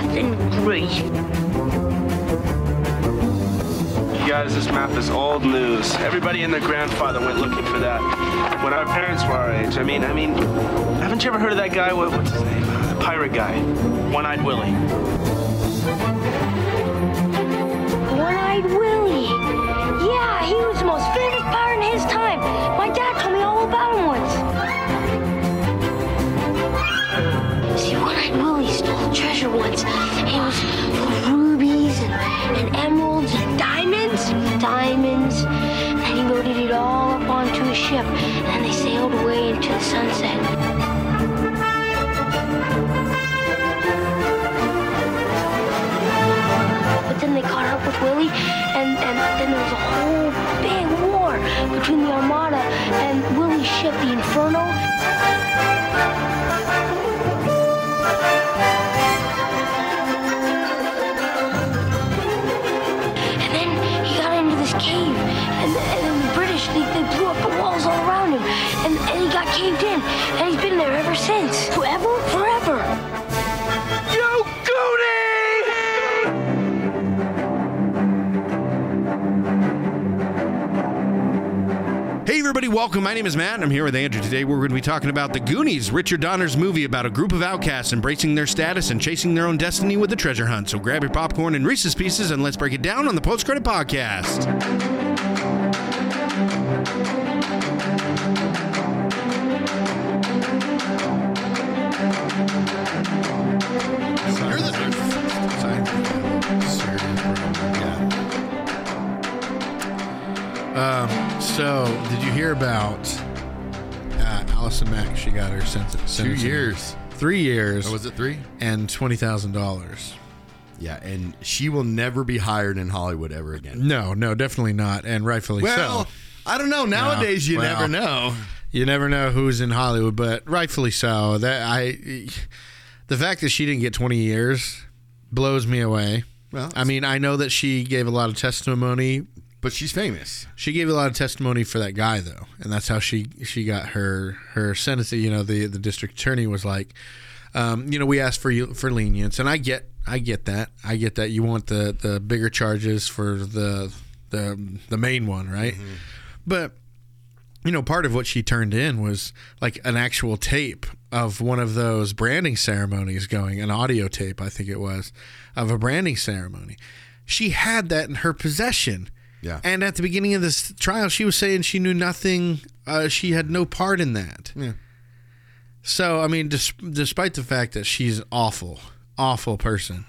death and grief. You guys, this map is old news. Everybody and their grandfather went looking for that when our parents were our age. I mean, I mean, haven't you ever heard of that guy? What, what's his name? The pirate guy, One-Eyed Willie. One-Eyed Willie. Yeah, he was the most famous treasure once. It was full of rubies and, and emeralds and diamonds. Diamonds. And he loaded it all up onto a ship. And they sailed away into the sunset. But then they caught up with Willie, and, and then there was a whole big war between the Armada and Willie's ship, the Inferno. Caved in, and he's been there ever since. Forever, forever. Yo, Goody! Hey, everybody, welcome. My name is Matt, and I'm here with Andrew. Today, we're going to be talking about The Goonies, Richard Donner's movie about a group of outcasts embracing their status and chasing their own destiny with a treasure hunt. So grab your popcorn and Reese's Pieces, and let's break it down on the Post Credit Podcast. Um, so, did you hear about uh, Allison Mack? She got her sentence. Two years. Three years. Oh, was it three? and twenty thousand dollars. Yeah, and she will never be hired in Hollywood ever again. No, no, definitely not, and rightfully Well, so. I don't know. Nowadays, you well. never know. You never know who's in Hollywood, but rightfully so. That I, the fact that she didn't get twenty years blows me away. Well, I mean, I know that she gave a lot of testimony. But she's famous. She gave a lot of testimony for that guy, though, and that's how she she got her her sentence. You know, the the district attorney was like, um, you know, we asked for you for lenience, and I get I get that I get that you want the the bigger charges for the the the main one, right? But you know, part of what she turned in was like an actual tape of one of those branding ceremonies going, an audio tape, I think it was, of a branding ceremony. She had that in her possession. Yeah. And at the beginning of this trial, she was saying she knew nothing, uh, she had no part in that. Yeah. So, I mean, dis- despite the fact that she's awful, awful person,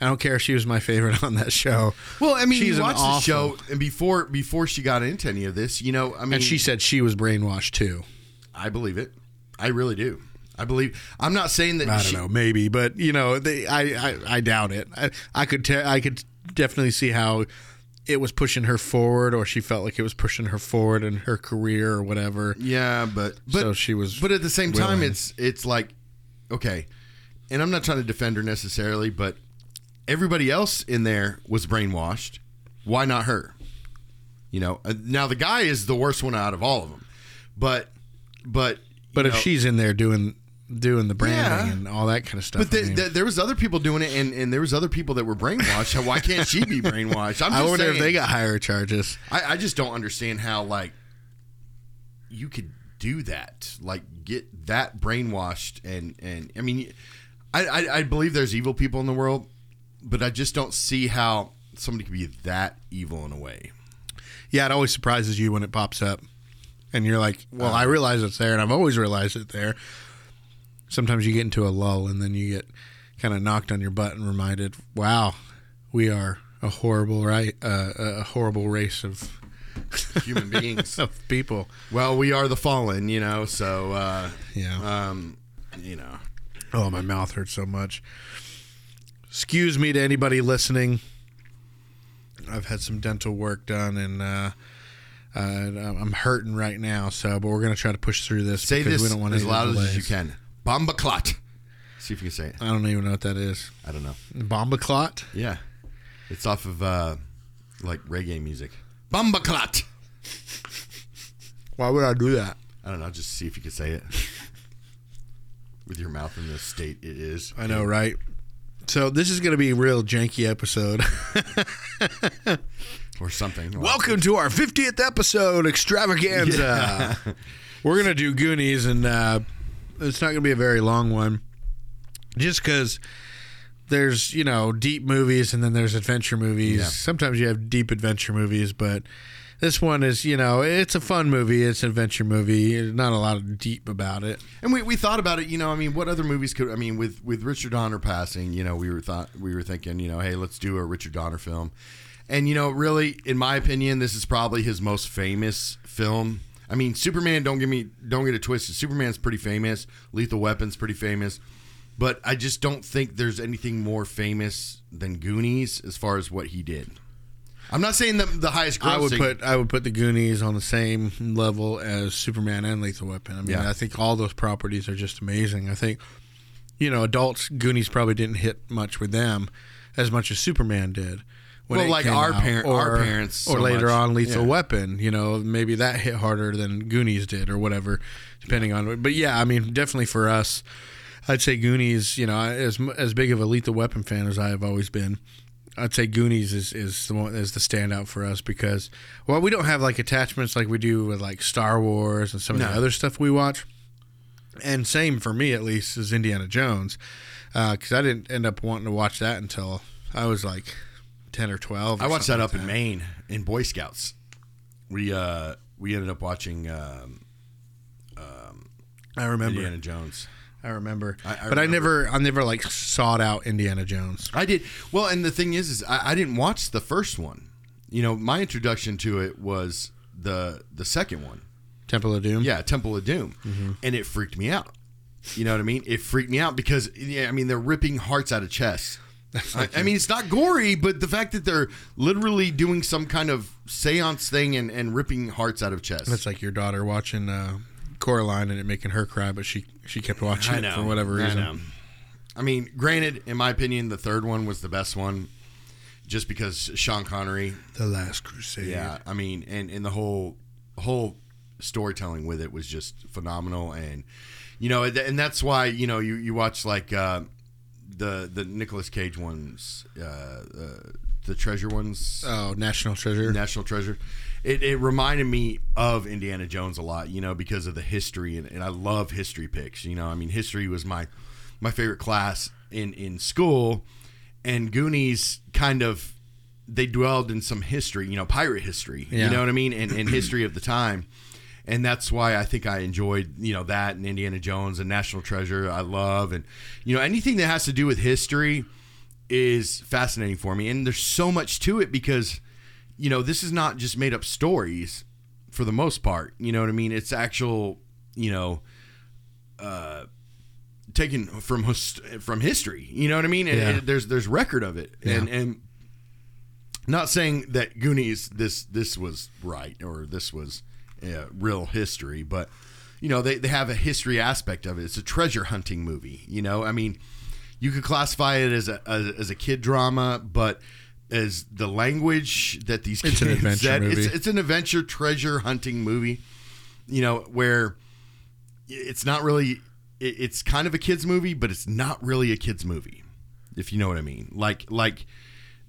I don't care if she was my favorite on that show. Well, I mean, She's you an watch the show, and before before she got into any of this, you know, I mean, And she said she was brainwashed too. I believe it. I really do. I believe. I'm not saying that. I don't she, know, maybe, but you know, they, I, I, I doubt it. I, I could, te- I could definitely see how it was pushing her forward, or she felt like it was pushing her forward in her career or whatever. Yeah, but but So she was But at the same time, it's it's like okay, and I'm not trying to defend her necessarily, but everybody else in there was brainwashed. Why not her? You know, uh, now the guy is the worst one out of all of them, but but But if know, she's in there doing doing the branding Yeah. and all that kind of stuff, But the, I mean, the, there was other people doing it, and, and there was other people that were brainwashed. Why can't she be brainwashed? I'm I just wonder saying, if they got higher charges. I, I just don't understand how like you could do that, like get that brainwashed, and and I mean, I I, I believe there's evil people in the world, but I just don't see how somebody could be that evil in a way. Yeah, it always surprises you when it pops up, and you're like, "Well, uh-huh. I realize it's there, and I've always realized it there." Sometimes you get into a lull, and then you get kind of knocked on your butt and reminded, "Wow, we are a horrible right, uh, a horrible race of Human beings. of people." well, we are the fallen, you know. So uh, Yeah. um, you know, Oh, my mouth hurts so much. Excuse me to anybody listening. I've had some dental work done, and uh, uh, I'm hurting right now. So, but we're gonna try to push through this. say because this we don't want as loud as you can. Bomba clot. See if you can say it. I don't even know what that is. I don't know. Bomba clot. Yeah, it's off of uh, like reggae music. Bomba clot. Why would I do that? I don't know. Just see if you can say it. with your mouth in the state it is. I know, right? So this is going to be a real janky episode. or something. Welcome to our 50th episode extravaganza. We're going to do Goonies, and uh, it's not going to be a very long one, just because there's you know deep movies and then there's adventure movies. Yeah. Sometimes you have deep adventure movies, but this one is you know it's a fun movie. It's an adventure movie. Not a lot of deep about it. And we, we thought about it, you know, I mean, what other movies could I mean with with Richard Donner passing, you know, we were thought we were thinking, you know, hey, let's do a Richard Donner film. And you know, really in my opinion, this is probably his most famous film. I mean, Superman, don't get me don't get it twisted. Superman's pretty famous, Lethal Weapon's pretty famous. But I just don't think there's anything more famous than Goonies as far as what he did. I'm not saying the, the highest grossing. I would put I would put the Goonies on the same level as Superman and Lethal Weapon. I mean, Yeah. I think all those properties are just amazing. I think you know, adults Goonies probably didn't hit much with them as much as Superman did. When Well, like our parent- our parents or so later much. on Lethal Yeah. Weapon. You know, maybe that hit harder than Goonies did, or whatever, depending on. But yeah, I mean, definitely for us, I'd say Goonies. You know, as as big of a Lethal Weapon fan as I have always been. I'd say Goonies is, is the one is the standout for us because well we don't have like attachments like we do with like Star Wars and some of No. the other stuff we watch, and same for me at least is Indiana Jones uh, because I didn't end up wanting to watch that until I was like ten or twelve. or I watched that like up in Maine in Boy Scouts. We uh we ended up watching um, I remember. Indiana Jones. I remember. I- I but I never I never like sought out Indiana Jones. I did well, and the thing is, is I, I didn't watch the first one. You know, my introduction to it was the the second one. Temple of Doom. Yeah, Temple of Doom, Mm-hmm. and it freaked me out. You know what I mean? It freaked me out because yeah, I mean they're ripping hearts out of chests. I, I mean, it's not gory, but the fact that they're literally doing some kind of seance thing and, and ripping hearts out of chests. That's like your daughter watching uh, Coraline and it making her cry, but she she kept watching I it know for whatever I reason. know. I mean, granted, in my opinion, the third one was the best one, just because Sean Connery. The Last Crusade. Yeah, I mean, and and the whole whole storytelling with it was just phenomenal, and you know, and and that's why you know you you watch like uh, the the Nicolas Cage ones, uh, uh, the treasure ones. Oh, National Treasure. National Treasure. It, it reminded me of Indiana Jones a lot, you know, because of the history, and, and I love history picks. You know, I mean, history was my my favorite class in in school, and Goonies kind of they dwelled in some history, you know, pirate history. Yeah. You know what I mean, and, and history of the time. And that's why I think I enjoyed, you know, that and Indiana Jones and National Treasure. I love and you know anything that has to do with history is fascinating for me. And there's so much to it because, you know, this is not just made up stories for the most part. You know what I mean? It's actual, you know, uh, taken from his- from history. You know what I mean? And- Yeah. and there's there's record of it, and Yeah. and not saying that Goonies this this was right or this was uh, real history, but you know they, they have a history aspect of it. It's a treasure hunting movie. You know, I mean, you could classify it as a as, as a kid drama, but as the language that these kids It's an adventure said, movie. It's, it's an adventure treasure hunting movie. You know where it's not really it- it's kind of a kids movie but it's not really a kids movie if you know what i mean like like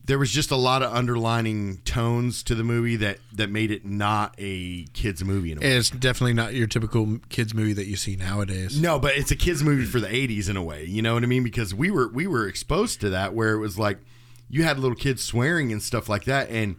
there was just a lot of underlining tones to the movie that that made it not a kids movie in a way. It's definitely not your typical kids movie that you see nowadays. no but it's a kids movie for the 80s in a way you know what i mean because we were we were exposed to that where it was like you had little kids swearing and stuff like that and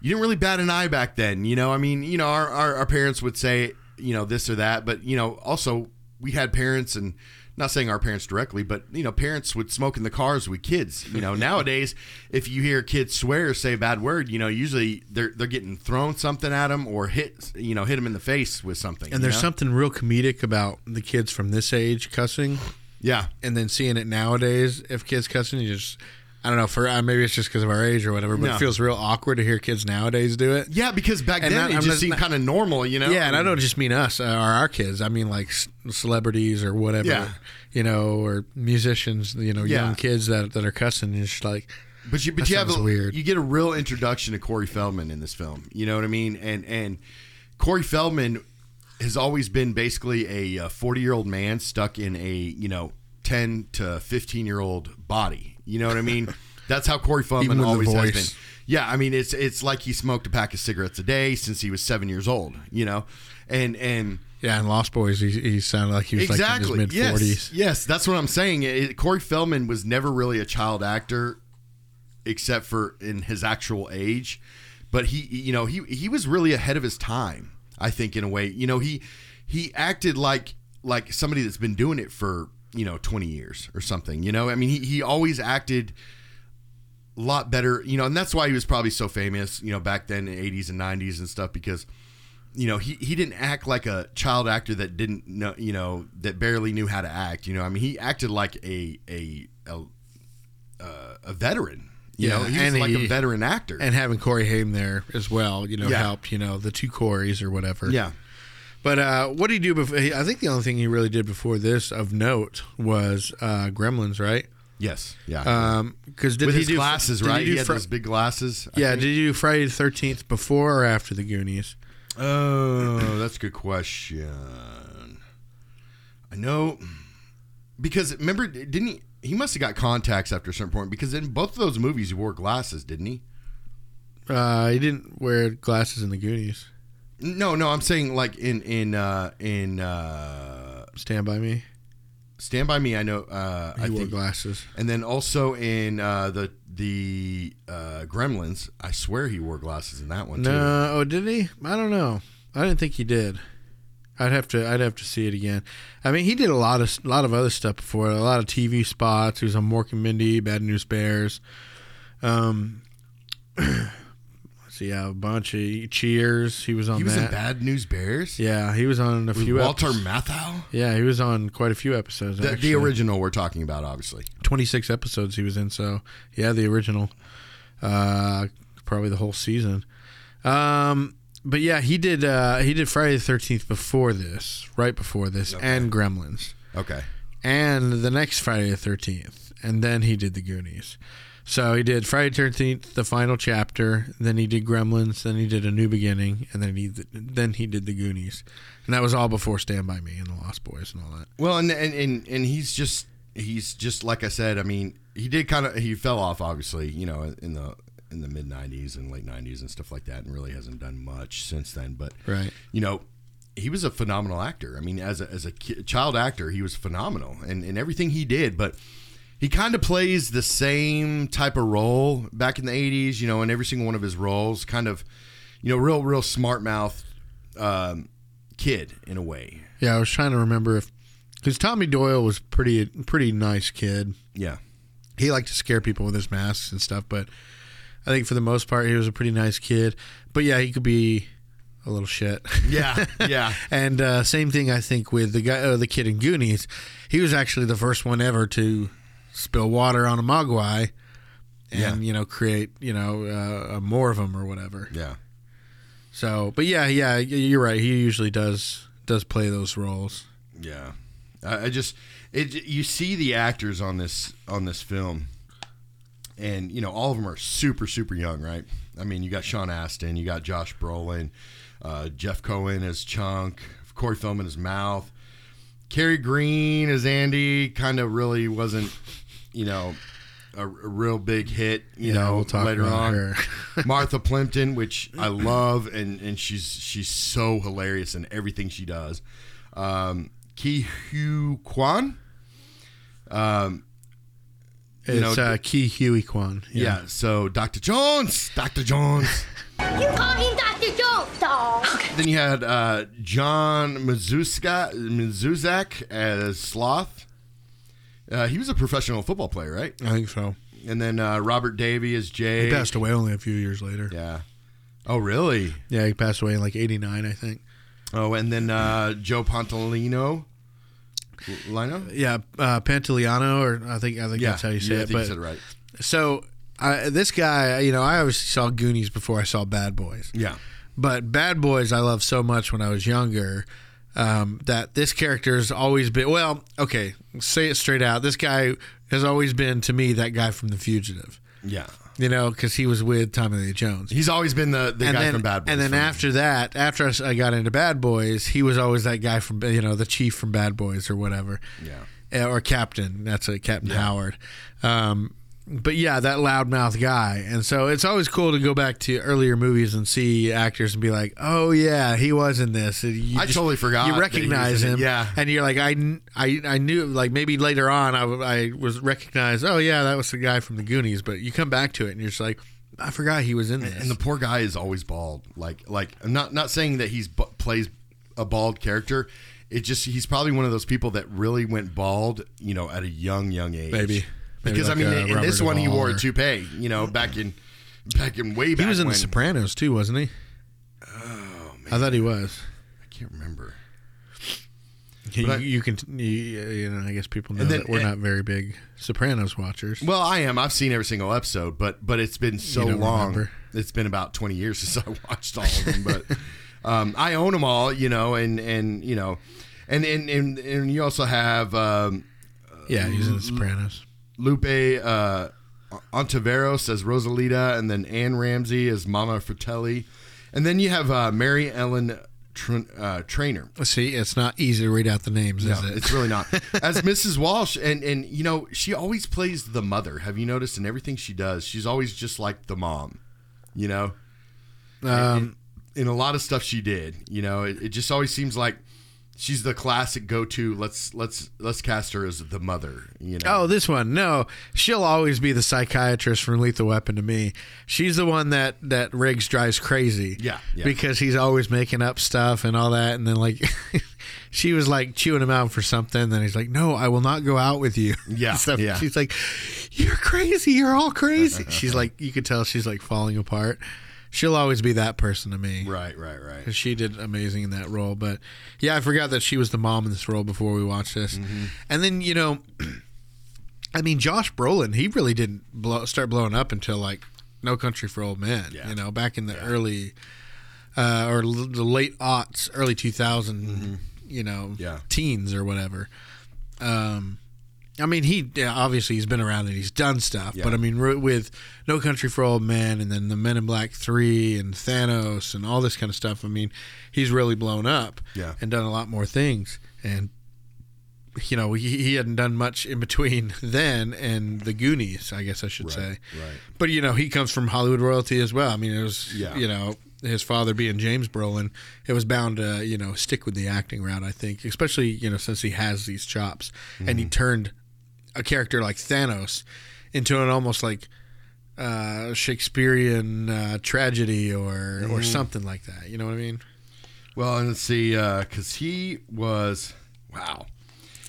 you didn't really bat an eye back then you know i mean you know our, our, our parents would say you know this or that but you know also we had parents and not saying our parents directly but you know parents would smoke in the cars with kids you know nowadays if you hear kids swear or say a bad word you know usually they're they're getting thrown something at them or hit you know hit them in the face with something And there's know? something real comedic about the kids from this age cussing, yeah and then seeing it nowadays. If kids cussing, you just I don't know. For uh, maybe it's just because of our age or whatever, but No. it feels real awkward to hear kids nowadays do it. Yeah, because back And then that- it I'm just seemed not- kind of normal, you know. Yeah, and I don't just mean us uh, or our kids. I mean like c- celebrities or whatever, Yeah. you know, or musicians, you know, Yeah. young kids that that are cussing. And it's just like, But you, but That you have a, weird. You get a real introduction to Corey Feldman in this film. You know what I mean? And and Corey Feldman has always been basically a 40 year old man stuck in a you know 10 to 15 year old body. You know what I mean? That's how Corey Feldman always has been. Yeah, I mean it's it's like he smoked a pack of cigarettes a day since he was seven years old. You know, and and Yeah, in Lost Boys, he, he sounded like he was exactly like in his mid forties. yes, yes, that's what I'm saying. It, Corey Feldman was never really a child actor, except for in his actual age. But he, you know, he he was really ahead of his time. I think in a way, you know, he he acted like like somebody that's been doing it for you know 20 years or something. You know, I mean, he he always acted a lot better. You know, and that's why he was probably so famous. You know, back then in the 80s and 90s and stuff because you know he, he didn't act like a child actor that didn't know you know that barely knew how to act you know i mean he acted like a a a, uh, a veteran you Yeah, know he was and like he- a veteran actor And having Corey Haim there as well, you know, Yeah. helped. You know, the two Corys or whatever. yeah But uh, what did he do before? I think the only thing he really did before this of note was uh, Gremlins, right? yes yeah Because did with he his do glasses he right do he had Fri- those big glasses I yeah, think. did you do Friday the Thirteenth before or after the Goonies? oh that's a good question i know because remember didn't he he must have got contacts after a certain point because in both of those movies he wore glasses didn't he Uh, he didn't wear glasses in the Goonies. No no i'm saying like in in uh in uh Stand by Me. Stand by Me. I know. Uh, He I wore think, glasses. and then also in uh, the the uh, Gremlins. I swear he wore glasses in that one too. No, oh, did he? I don't know. I didn't think he did. I'd have to. I'd have to see it again. I mean, he did a lot of a lot of other stuff before. A lot of TV spots. He was on Mork and Mindy, Bad News Bears. Um, let's yeah, a bunch of Cheers. He was on He was that. in Bad News Bears. Yeah, he was on a With few. Walter episodes. Matthau. Yeah, he was on quite a few episodes. The, the original we're talking about, obviously. 26 episodes he was in so yeah the original uh probably the whole season um but yeah he did uh he did friday the 13th before this right before this and gremlins Okay. and the next friday the 13th and then he did the goonies so he did friday the 13th the final chapter then he did gremlins then he did a new beginning and then he then he did the goonies and that was all before stand by me and the lost boys and all that Well, and and and, and he's just he's just like I said. I mean, he did kind of he fell off, obviously. You know, in the in the mid '90s and late '90s and stuff like that, and really hasn't done much since then. But Right. you know, he was a phenomenal actor. I mean, as a as a child actor, he was phenomenal, and and everything he did, but. He kind of plays the same type of role back in the '80s, you know, in every single one of his roles. Kind of, you know, real, real smart mouth um, kid in a way. Yeah, I was trying to remember if because Tommy Doyle was pretty pretty nice kid. Yeah, He liked to scare people with his masks and stuff, but I think for the most part he was a pretty nice kid. But yeah, he could be a little shit. yeah, yeah. and uh, same thing I think with the guy, uh, the kid in Goonies. He was actually the first one ever to spill water on a mogwai, and Yeah. you know create you know uh, more of them or whatever. Yeah. So, but yeah, yeah, you're right. He usually does does play those roles. Yeah, I, I just it. You see the actors on this on this film, and you know all of them are super super young, right? I mean, you got Sean Astin, you got Josh Brolin, uh, Jeff Cohen as Chunk, Corey Feldman as Mouth, Kerri Green as Andy. Kind of really wasn't, you know. A, a real big hit, you Yeah, know. we'll talk later about on, her. Martha Plimpton, which I love, and and she's she's so hilarious in everything she does. Um, Ke Huy Quan, um, You It's know, uh, Ke Huy Quan. yeah. So Dr. Jones, Dr. Jones. You call him Dr. Jones, dog. then you had uh, John Mazuska, Mazuzak as Sloth. Uh, he was a professional football player, right? I think so. And then uh, Robert Davi is Jay. He passed away only a few years later. Yeah. Oh, really? Yeah, he passed away in like '89, I think. Oh, and then uh, Joe Pantolino. Lino? Yeah, uh, Pantoliano, or I think I think Yeah, that's how you say yeah, I it. But said it right. so I, this guy, you know, I obviously saw Goonies before I saw Bad Boys. Yeah. But Bad Boys, I loved so much when I was younger um, that this character has always been. Well, okay, say it straight out. This guy has always been to me that guy from The Fugitive. Yeah. You know, because he was with Tommy Lee Jones. He's always been the, the and guy then, from Bad Boys. and then for me. after that, after I got into Bad Boys, he was always that guy from you know the chief from Bad Boys or whatever. Yeah. Uh, or Captain. That's a Captain Howard. Um, but yeah, that loudmouth guy, and so it's always cool to go back to earlier movies and see actors and be like, "Oh yeah, he was in this." You I totally forgot You that he was recognize him, yeah. and you're like, I, I, I knew like maybe later on I, I was recognized. Oh yeah, that was the guy from the Goonies. But you come back to it and you're just like, I forgot he was in this. and the poor guy is always bald. Like like I'm not not saying that he's plays a bald character. It just he's probably one of those people that really went bald, you know, at a young young age. Maybe. Maybe because like I mean, a in Robert this one he wore or- a toupee. You know, back in back in way back. he was in when, The Sopranos too, wasn't he? Oh man, I thought he was. I can't remember. You, I- you can, you, you know, I guess people know then- that we're not very big Sopranos watchers. Well, I am. I've seen every single episode, but but it's been so long. remember. It's been about twenty years since I watched all of them, but um, I own them all. You know, and and you know, and and and, and you also have um, yeah, he's in The Sopranos. Lupe uh, Ontiveros as Rosalita, and then Anne Ramsey as Mama Fratelli, and then you have uh, Mary Ellen Tr- uh, Trainor. See, it's not easy to read out the names, No, is it? it's really not. As Mrs. Walsh, and and you know, she always plays the mother. Have you noticed in everything she does, she's always just like the mom. You know, um, in a lot of stuff she did, you know, it, it just always seems like she's the classic go-to. Let's let's let's cast her as the mother. You know. Oh, this one. No, she'll always be the psychiatrist from Lethal Weapon to me. She's the one that that Riggs drives crazy. Yeah, yeah. because he's always making up stuff and all that. And then like, she was like chewing him out for something. Then he's like, "No, I will not go out with you." Yeah, Stuff. yeah. She's like, "You're crazy. You're all crazy." she's like, you could tell she's like falling apart. She'll always be that person to me. Right, right, right. 'Cause she did amazing in that role. But yeah, I forgot that she was the mom in this role before we watched this. Mm-hmm. And then you know, I mean, Josh Brolin, he really didn't blow, start blowing up until like No Country for Old Men. Yeah. You know, back in the early uh, or l- the late aughts, early 2000, you know, Mm-hmm. Yeah. teens or whatever. Um, I mean, he yeah, obviously he's been around and he's done stuff, Yeah. but I mean, with No Country for Old Men and then the Men in Black Three and Thanos and all this kind of stuff, I mean, he's really blown up Yeah. and done a lot more things. And you know, he, he hadn't done much in between then and the Goonies, I guess I should say. right. But you know, he comes from Hollywood royalty as well. I mean, it was Yeah. you know his father being James Brolin, it was bound to you know stick with the acting route. I think, especially you know since he has these chops, and Mm-hmm. he turned a character like Thanos into an almost like uh, Shakespearean uh, tragedy or Mm-hmm. or something like that. You know what I mean? Well, and let's see, because he was wow.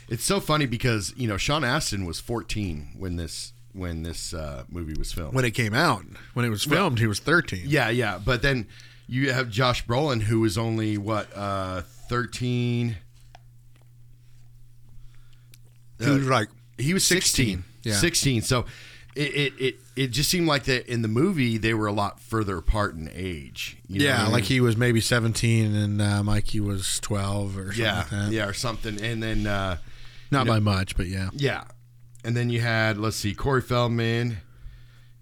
It's so funny because you know Sean Astin was 14 when this when this uh, movie was filmed. When it came out, when it was filmed, he was thirteen. yeah, yeah, but then you have Josh Brolin who was only what uh, 13. he was like He was 16. 16, yeah. 16. So it, it, it, it just seemed like that in the movie they were a lot further apart in age. you know yeah, what I mean? like he was maybe seventeen and uh, Mikey was twelve or something yeah, like yeah, or something. And then uh, Not You know- by much, but yeah. Yeah. And then you had, let's see, Corey Feldman.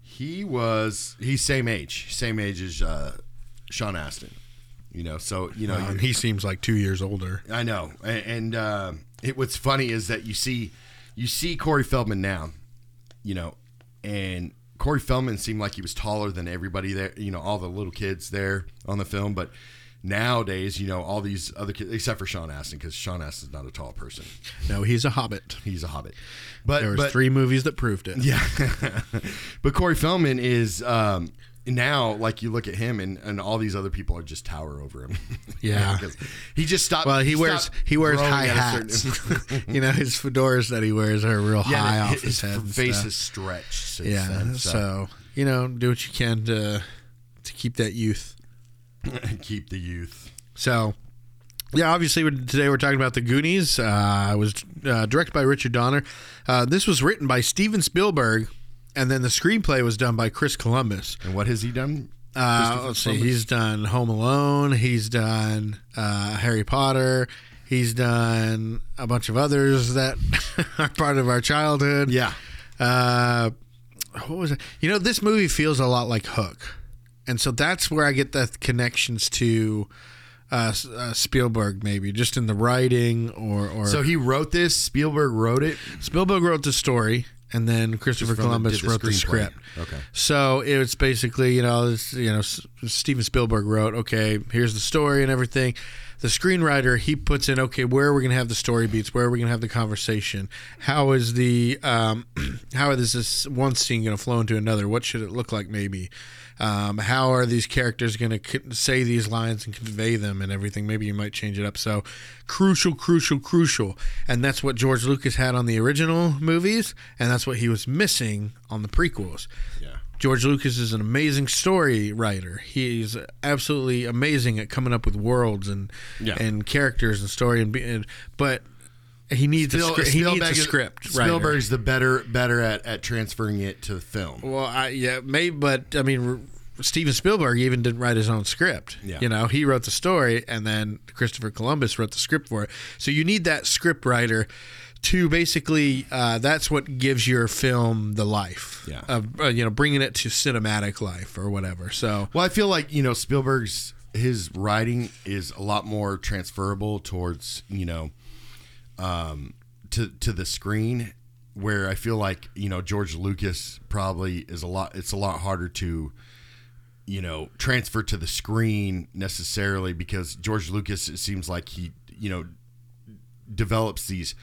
He was, he's same age, same age as uh, Sean Astin. You know, so, you know, Um, he seems like two years older. I know. And, and uh, it, what's funny is that you see, you see Corey Feldman now, you know, and Corey Feldman seemed like he was taller than everybody there, you know, all the little kids there on the film. But nowadays, you know, all these other kids, except for Sean Astin, because Sean Astin's not a tall person. No, he's a hobbit. He's a hobbit. But, There was but, three movies that proved it. Yeah, but Corey Feldman is um, now like you look at him and, and all these other people are just tower over him. Yeah. because he just stopped. Well, he wears he wears high hats. you know, his fedoras that he wears are real yeah, high off his, his, head. face is stretched. Yeah. then, so you know, do what you can to to keep that youth. keep the youth. So, yeah, obviously we're- today we're talking about the Goonies. Uh, it was uh, directed by Richard Donner. Uh, this was written by Steven Spielberg, and then the screenplay was done by Chris Columbus. And what has he done? Uh, let's see. Columbus? He's done Home Alone. He's done uh, Harry Potter. He's done a bunch of others that are part of our childhood. Yeah, Uh, what was it? You know, this movie feels a lot like Hook, and so that's where I get the connections to uh, uh, Spielberg, maybe just in the writing or or So he wrote this. Spielberg wrote it. Spielberg wrote the story, and then Christopher the- Columbus the wrote the script. Okay. So it's basically, you know, this, you know, S- Steven Spielberg wrote, okay, here's the story and everything. The screenwriter he puts in, okay, where are we going to have the story beats? Where are we going to have the conversation? How is the, um, how is this one scene going to flow into another? What should it look like? Maybe. Um, how are these characters going to say these lines and convey them and everything? Maybe you might change it up. So, crucial, crucial, crucial, and that's what George Lucas had on the original movies, and that's what he was missing on the prequels. Yeah. George Lucas is an amazing story writer. He's absolutely amazing at coming up with worlds and Yeah. and characters and story and, and but he needs a Spiel- script. He needs a is- script. writer. Spielberg's the better better at, at transferring it to the film. Well, I, yeah, maybe, but I mean, R- Steven Spielberg even didn't write his own script. Yeah. You know, he wrote the story, and then Christopher Columbus wrote the script for it. So you need that script writer to basically. Uh, that's what gives your film the life. Yeah. Of uh, you know, bringing it to cinematic life or whatever. So Well, I feel like you know Spielberg's his writing is a lot more transferable towards you know, um, to to the screen. Where I feel like you know George Lucas probably is a lot. It's a lot harder to, you know, transfer to the screen necessarily because George Lucas it seems like he you know develops these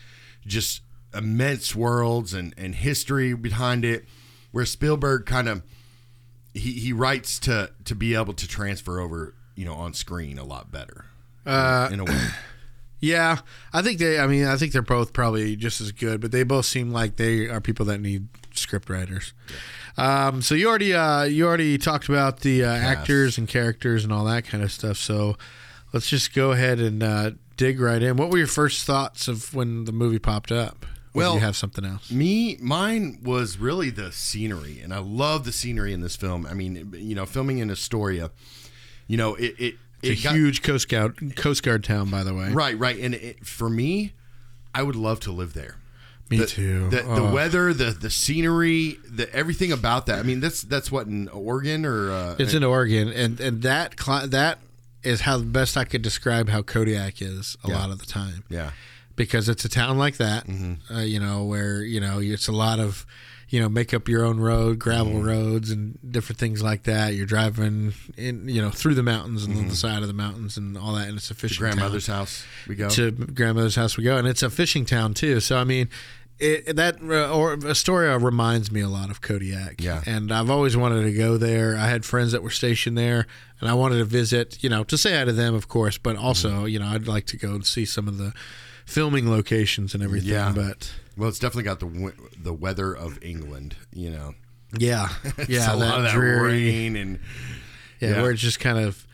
just immense worlds and and history behind it. Where Spielberg kind of he, he writes to to be able to transfer over you know on screen a lot better uh, in a way yeah, I think they. I mean, I think they're both probably just as good, but they both seem like they are people that need script writers. Um, so you already uh, you already talked about the uh, actors and characters and all that kind of stuff. So let's just go ahead and uh, dig right in. What were your first thoughts of when the movie popped up? Well- you have something else? me mine was really the scenery and i love the scenery in this film i mean you know filming in astoria you know it it, It's it a got- huge Coast Guard Coast Guard town, by the way. right right and it, for me i would love to live there Me the, too. The, the Oh. weather, the the scenery, the everything about that. I mean, that's that's what in Oregon or uh, It's in Oregon, and and that that is how best I could describe how Kodiak is a Yeah. lot of the time. yeah, because it's a town like that, Mm-hmm. uh, you know, where you know it's a lot of, you know, make up your own road, gravel Mm-hmm. roads, and different things like that. You're driving in, you know, through the mountains and Mm-hmm. on the side of the mountains and all that, and it's a fishing To grandmother's town. house. We go. To grandmother's house we go, and it's a fishing town too. So I mean. It, that uh, or Astoria reminds me a lot of Kodiak, Yeah. And I've always wanted to go there. I had friends that were stationed there, and I wanted to visit. You know, to say hi to them, of course, but also, Mm-hmm. you know, I'd like to go and see some of the filming locations and everything. Yeah. But well, it's definitely got the the weather of England. You know, yeah, yeah, a lot of that dreary, rain and yeah, yeah. where it's just kind of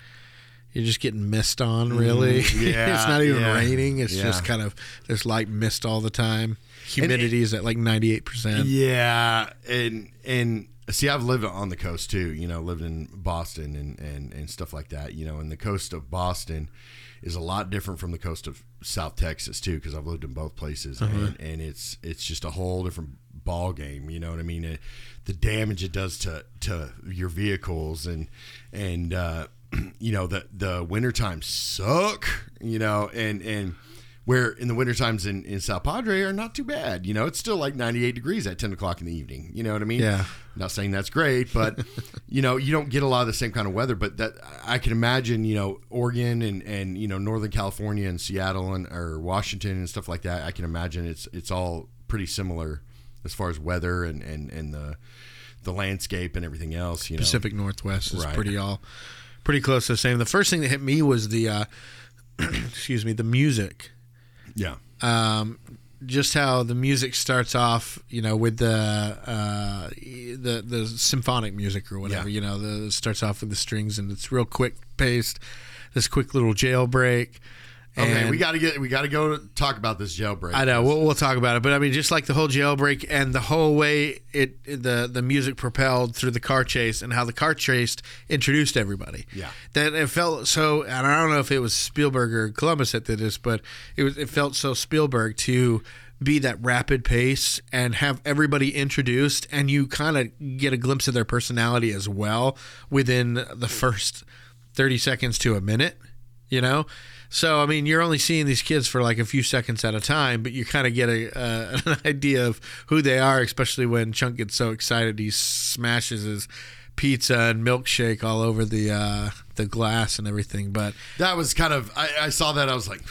you're just getting mist on. Really, Mm, yeah, it's not even yeah. raining. It's Yeah. just kind of there's light mist all the time. Humidity is at like ninety eight percent. Yeah, and and see, I've lived on the coast too. You know, lived in Boston and and and stuff like that. You know, and the coast of Boston is a lot different from the coast of South Texas too, because I've lived in both places, and, and it's it's just a whole different ball game. You know what I mean? It, the damage it does to to your vehicles and and uh, you know the the winter times suck. You know, and and where in the winter times in, in South Padre are not too bad. You know, it's still like 98 degrees at 10 o'clock in the evening. You know what I mean? Yeah. Not saying that's great, but you know, you don't get a lot of the same kind of weather. But that I can imagine, you know, Oregon and and you know Northern California and Seattle and or Washington and stuff like that. I can imagine it's it's all pretty similar as far as weather and and and the the landscape and everything else. You know, Pacific Northwest is Right. pretty all pretty close to the same. The first thing that hit me was the uh, excuse me, the music. Yeah, um, just how the music starts off, you know, with the uh, the the symphonic music or whatever. Yeah. You know, the it starts off with the strings and it's real quick paced. This quick little jailbreak. Okay, And- we got to get we got to go talk about this jailbreak. I know we'll, we'll talk about it, but I mean, just like the whole jailbreak and the whole way it the the music propelled through the car chase and how the car chase introduced everybody. Yeah. that it felt so. And I don't know if it was Spielberg or Columbus that did this, but it was it felt so Spielberg to be that rapid pace and have everybody introduced and you kind of get a glimpse of their personality as well within the first 30 seconds to a minute, you know? So, I mean, you're only seeing these kids for like a few seconds at a time, but you kind of get a, uh, an idea of who they are, especially when Chunk gets so excited he smashes his pizza and milkshake all over the uh, the glass and everything. But That was kind of. I, I saw that. I was like,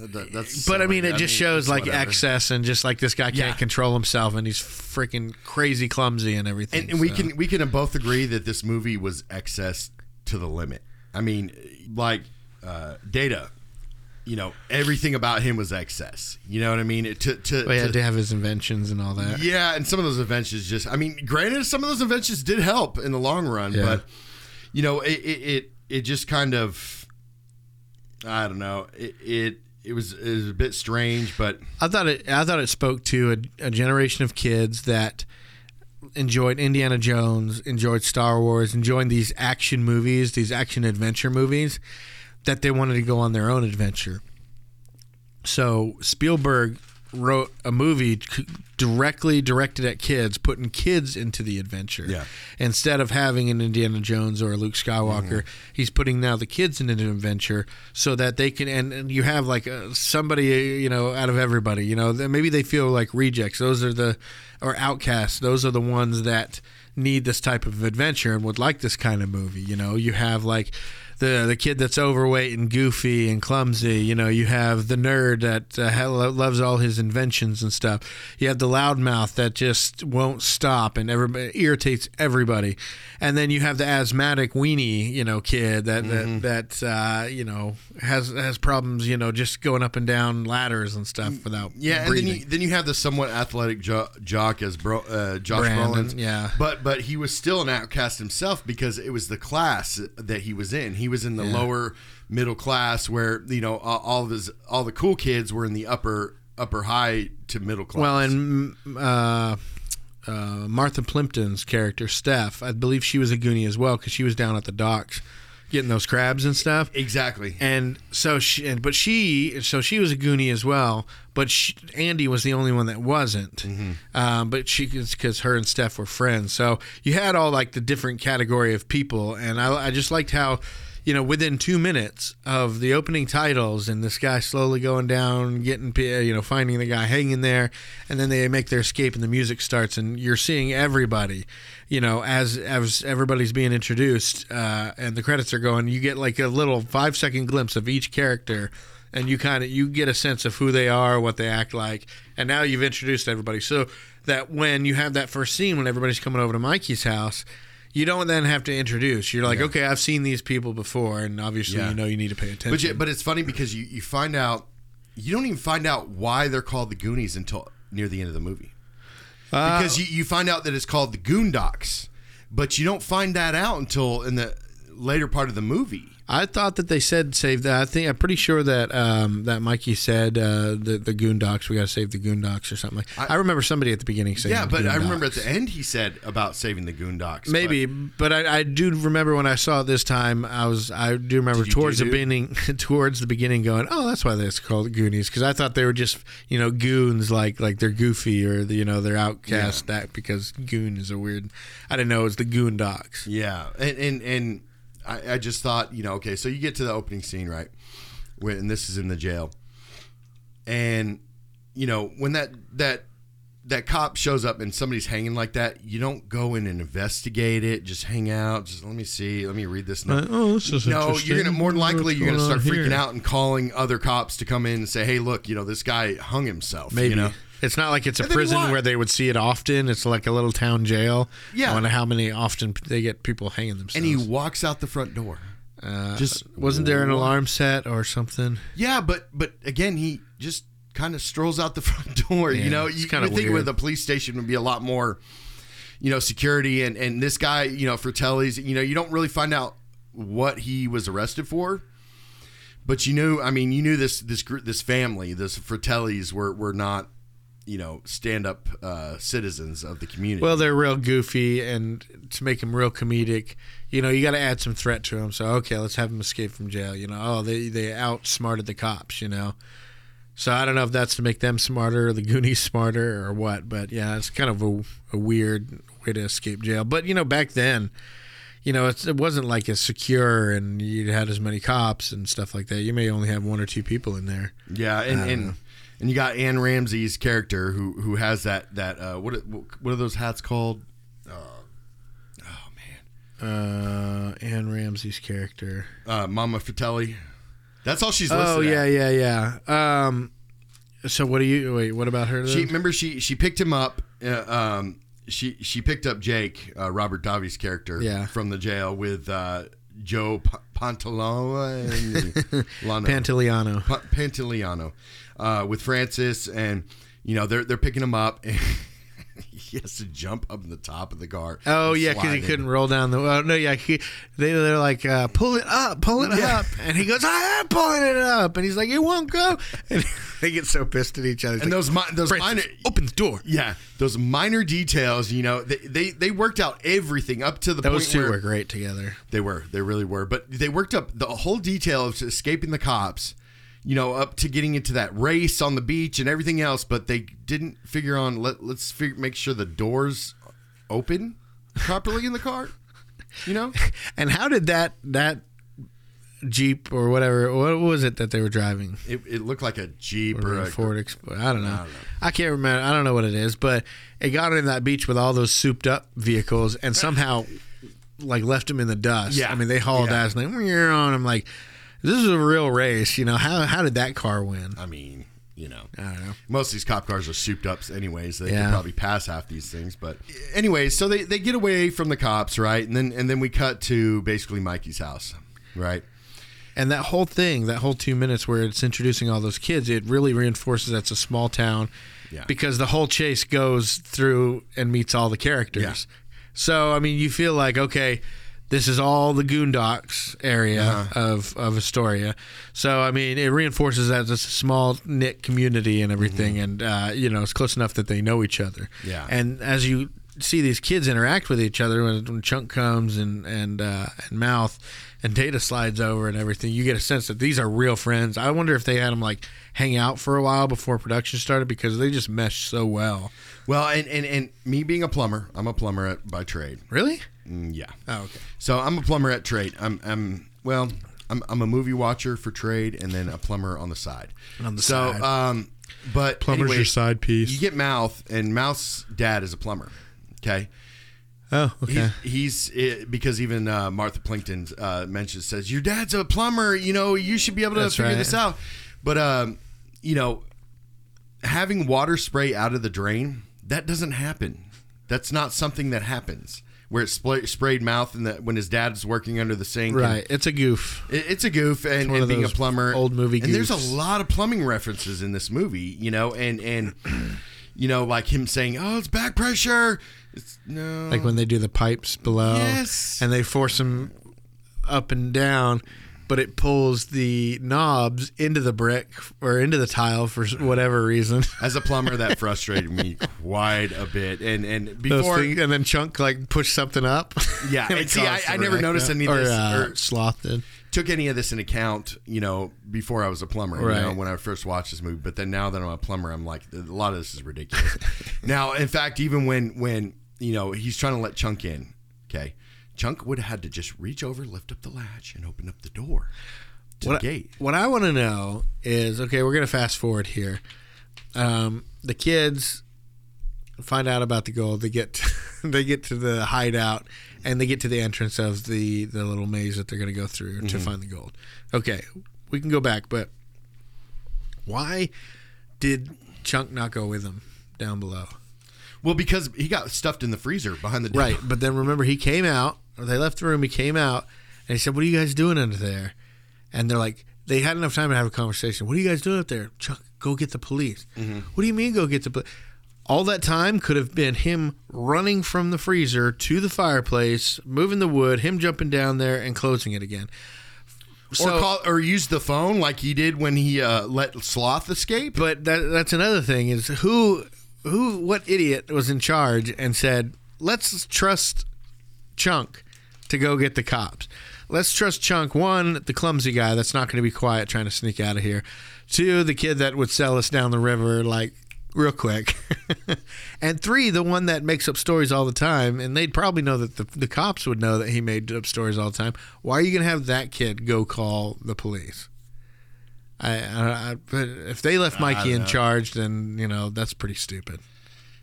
that, that's. but I mean, it just shows like whatever. excess and just like this guy can't Yeah. control himself and he's freaking crazy clumsy and everything. And, and we can we can both agree that this movie was excess to the limit. I mean, like uh, Data, you know, everything about him was excess. You know what I mean? It, to to, Well, to- to have his inventions and all that. yeah, and some of those inventions just. I mean, granted, some of those inventions did help in the long run, Yeah. but you know, it it it, it just kind of. I don't know. It it, it was it was a bit strange, but I thought it. I thought it spoke to a, a generation of kids that enjoyed Indiana Jones, enjoyed Star Wars, enjoying these action movies, these action adventure movies, that they wanted to go on their own adventure. So Spielberg wrote a movie directly directed at kids, putting kids into the adventure. Yeah. Instead of having an Indiana Jones or a Luke Skywalker, Mm-hmm. he's putting now the kids into an adventure so that they can and, and you have like a, somebody you know out of everybody. You know, that maybe they feel like rejects. Those are the or outcasts. Those are the ones that need this type of adventure and would like this kind of movie. You know, you have like the the kid that's overweight and goofy and clumsy. You know, you have the nerd that uh, loves all his inventions and stuff. You have the loudmouth that just won't stop and everybody irritates everybody. And then you have the asthmatic weenie, you know, kid that that, that uh, you know has has problems, you know, just going up and down ladders and stuff without Yeah, and then you, then you have the somewhat athletic jo- jock as bro, uh, Josh Brandon, Brolin. yeah. but but he was still an outcast himself because it was the class that he was in. He was in the lower middle class where you know all, of his all the cool kids were in the upper upper high to middle class. Well, and uh, uh, Martha Plimpton's character, Stef, I believe she was a Goonie as well because she was down at the docks getting those crabs and stuff. exactly. And so she, and, but she, so she was a Goonie as well. But she, Andy was the only one that wasn't. Um, but she, because her and Stef were friends. So you had all like the different category of people, and I, I just liked how, you know, within two minutes of the opening titles, and this guy slowly going down, getting, you know, finding the guy hanging there, and then they make their escape, and the music starts, and you're seeing everybody, you know, as as everybody's being introduced, uh, and the credits are going, you get like a little five second glimpse of each character and you kind of you get a sense of who they are, what they act like, and now you've introduced everybody. So that when you have that first scene when everybody's coming over to Mikey's house, you don't then have to introduce. You're like, okay, I've seen these people before, and obviously Yeah. you know you need to pay attention. But you, but it's funny because you you find out you don't even find out why they're called the Goonies until near the end of the movie. Uh, because you, you find out that it's called the Goondocks, but you don't find that out until in the later part of the movie. I thought that they said save that. I think I'm pretty sure that um, that Mikey said uh, the the Goondocks. We got to save the Goondocks or something like. I, remember somebody at the beginning saying. Yeah, but I remember at the end he said about saving the Goondocks. Maybe, but- but, I, I do remember when I saw it this time. I was I do remember towards the do-do? beginning, towards the beginning, going, oh, that's why they're called Goonies because I thought they were just you know goons, like like they're goofy or the, you know they're outcast that because goon is a weird. I didn't know it was the Goondocks. Yeah, and and and I, I just thought, you know, okay, so you get to the opening scene, right? When and this is in the jail, and you know when that that that cop shows up and somebody's hanging like that, you don't go in and investigate it. Just hang out. Just let me see. Let me read this. note. Uh, oh, this is no, you're gonna more than likely What's you're gonna start freaking here? out and calling other cops to come in and say, "Hey, look, you know this guy hung himself." Maybe. you know? It's not like it's a And then prison where they would see it often. It's like a little town jail. Yeah. I wonder how many often they get people hanging themselves. And he walks out the front door. uh, just wasn't there an alarm set or something? Yeah, but but again, he just kind of strolls out the front door. Yeah, you know, it's you kinda would think weird. with a police station would be a lot more, you know, security and and this guy, you know, Fratelli's, you know, you don't really find out what he was arrested for. But you knew, I mean, you knew this this group, this family, this Fratellis were were not, you know, stand up uh, citizens of the community. Well, they're real goofy, and to make them real comedic, you know, you got to add some threat to them. So, okay, let's have them escape from jail. You know, oh, they they outsmarted the cops. You know, So I don't know if that's to make them smarter or the Goonies smarter or what, but yeah, it's kind of a, a weird way to escape jail. But you know, back then, you know, it's, it wasn't like as secure and you had as many cops and stuff like that. You may only have one or two people in there. Yeah, and and, and you got Anne Ramsey's character who who has that that uh, what are- what are those hats called? Uh, Anne Ramsey's character. Uh, Mama Fratelli. That's all she's. Oh at. yeah, yeah, yeah. Um, so what do you wait? What about her? She remember she she picked him up. Uh, um, she she picked up Jake, uh, Robert Davi's character, Yeah. from the jail with uh, Joe P- Pantoliano. Pa- Pantoliano, uh, with Francis, and you know they're they're picking him up, and he has to jump up in the top of the car. Oh yeah, because he in. couldn't roll down the. Oh no, yeah, he, they they're like uh, pull it up, pull it Yeah. up, and he goes, I am pulling it up, and he's like, it won't go, and they get so pissed at each other. He's And like, those mi- those minor open the door. yeah those minor details. You know they they, they worked out everything up to the Those point two where were great together. They were. They really were. But they worked up the whole detail of escaping the cops, you know, up to getting into that race on the beach and everything else. But they didn't figure on let let's figure, make sure the doors open properly in the car. You know, And how did that that Jeep or whatever? What was it that they were driving? it, it looked like a jeep Or or, a Ford Explorer. I don't know. I don't know. I can't remember. I don't know what it is, but it got in that beach with all those souped up vehicles and somehow like left them in the dust. Yeah. I mean, they hauled Yeah. ass like we're on. I'm like, this is a real race. You know how how did that car win? I mean, you know, I don't know. most of these cop cars are souped up anyways. They Yeah. could probably pass half these things. But anyways, so they, they get away from the cops, right? And then and then we cut to basically Mikey's house, right? And that whole thing, that whole two minutes where it's introducing all those kids, it really reinforces that's a small town Yeah. because the whole chase goes through and meets all the characters. Yeah. So, I mean, you feel like, okay, this is all the Goondocks area Uh-huh. of, of Astoria. So, I mean, it reinforces that it's a small knit community and everything. And, uh, you know, it's close enough that they know each other. Mm-hmm. Yeah. And as you see these kids interact with each other when, when Chunk comes and and uh, and Mouth and Data slides over and everything, you get a sense that these are real friends. I wonder if they had them like hang out for a while before production started because they just mesh so well. Well, and, and, and me being a plumber, I'm a plumber at, by trade. Really? Mm, yeah. Oh, okay. So I'm a plumber at trade. I'm, I'm well, I'm, I'm a movie watcher for trade and then a plumber on the side. On the so, side. um, but Plumber's anyway, your side piece. You get Mouth, and Mouth's dad is a plumber. Okay. Oh, okay. He's, he's uh, because even uh, Martha Plimpton uh, mentions says your dad's a plumber. You know you should be able to That's figure right. this out. But um, you know, having water spray out of the drain that doesn't happen. That's not something that happens. Where it spray, sprayed mouth and that when his dad's working under the sink. right. It's a goof. it- It's a goof, and, and being a plumber, old movie and there's a lot of plumbing references in this movie, you know, and and you know, like him saying, "Oh, it's back pressure." It's no, Like when they do the pipes below. Yes. And they force them up and down, but it pulls the knobs into the brick or into the tile for whatever reason. as a plumber, that frustrated me quite a bit, and and before, things, and then Chunk like push something up. Yeah, And see, I- I never noticed any of or, this, Uh, or- Sloth did. took any of this in account, you know, before I was a plumber, you Right. know, when I first watched this movie. But then now that I'm a plumber, I'm like, a lot of this is ridiculous. now, in fact, even when when you know he's trying to let Chunk in, okay, Chunk would have had to just reach over, lift up the latch, and open up the door to What the I, gate. what I want to know is okay. We're gonna fast forward here. Um, the kids find out about the gold. They get they get to the hideout and they get to the entrance of the the little maze that they're gonna go through Mm-hmm. to find the gold. Okay, we can go back, but why did Chunk not go with them down below? Well, because he got stuffed in the freezer behind the door. Right, but then remember he came out. Or they left the room. He came out and he said, "What are you guys doing under there?" And they're like, they had enough time to have a conversation. What are you guys doing up there? Chuck, go get the police. What do you mean, go get the police? All that time could have been him running from the freezer to the fireplace, moving the wood, him jumping down there and closing it again. or call or use the phone like he did when he uh, let Sloth escape. But that that's another thing is who who what idiot was in charge and said, "Let's trust Chunk to go get the cops. Let's trust Chunk one, the clumsy guy that's not going to be quiet trying to sneak out of here. Two, the kid that would sell us down the river like real quick. and three, the one that makes up stories all the time, and they'd probably know that the, the cops would know that he made up stories all the time. Why are you going to have that kid go call the police? I, I, I but if they left Mikey in charge, then you know that's pretty stupid.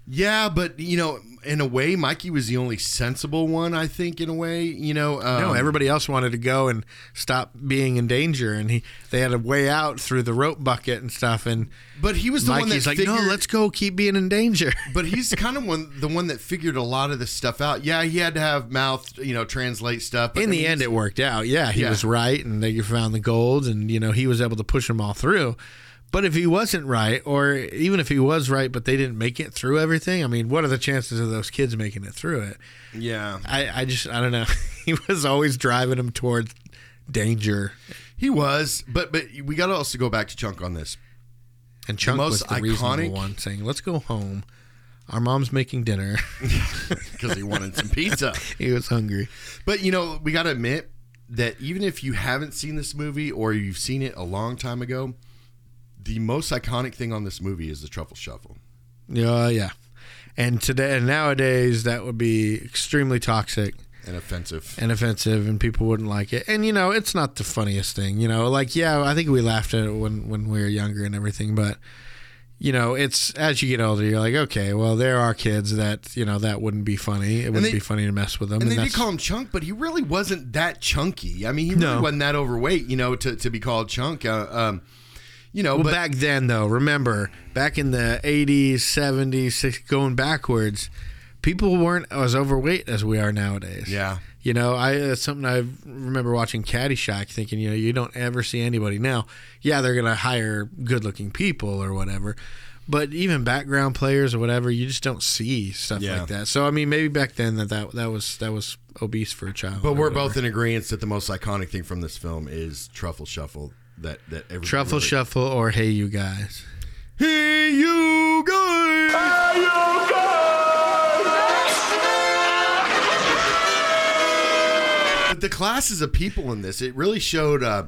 Yeah, but you know, in a way, Mikey was the only sensible one. I think, in a way, you know. Um, no, everybody else wanted to go and stop being in danger, and he they had a way out through the rope bucket and stuff. And But he was the one Mikey's that like, figured, no, let's go, keep being in danger. But he's the kind of one, the one that figured a lot of this stuff out. Yeah, he had to have mouth, you know, translate stuff. In I the mean, end, it worked out. Yeah, he Yeah. was right, and they found the gold, and you know he was able to push them all through. But if he wasn't right, or even if he was right, but they didn't make it through everything, I mean, what are the chances of those kids making it through it? Yeah, I, I just, I don't know. he was always driving them towards danger, he was. But but we got to also go back to Chunk on this. and Chunk most was the iconic- one, saying, "Let's go home. Our mom's making dinner." because he wanted some pizza. he was hungry. But you know, we got to admit that even if you haven't seen this movie or you've seen it a long time ago, the most iconic thing on this movie is the truffle shuffle. Yeah, yeah. And today, and nowadays, that would be extremely toxic. And offensive. and offensive and people wouldn't like it. And you know, it's not the funniest thing, you know. Like yeah, I think we laughed at it when when we were younger and everything, but you know, it's as you get older, you're like, okay, well, there are kids that you know that wouldn't be funny. It wouldn't they- be funny to mess with them. And they did call him Chunk, but he really wasn't that chunky. I mean, he really No. wasn't that overweight, you know, to, to be called Chunk. Uh, um, you know, well, but back then though, remember back in the '80s, '70s, going backwards, people weren't as overweight as we are nowadays. yeah, You know, I it's something I remember watching Caddyshack, thinking, you know, you don't ever see anybody now. Yeah, they're gonna hire good-looking people or whatever, but even background players or whatever, you just don't see stuff Yeah. like that. So I mean, maybe back then that that, that was that was obese for a child. but we're whatever. both in agreement that the most iconic thing from this film is Truffle Shuffle. That that everybody truffle really- shuffle or hey you guys. Hey, you guys! But the classes of people in this, it really showed. Uh,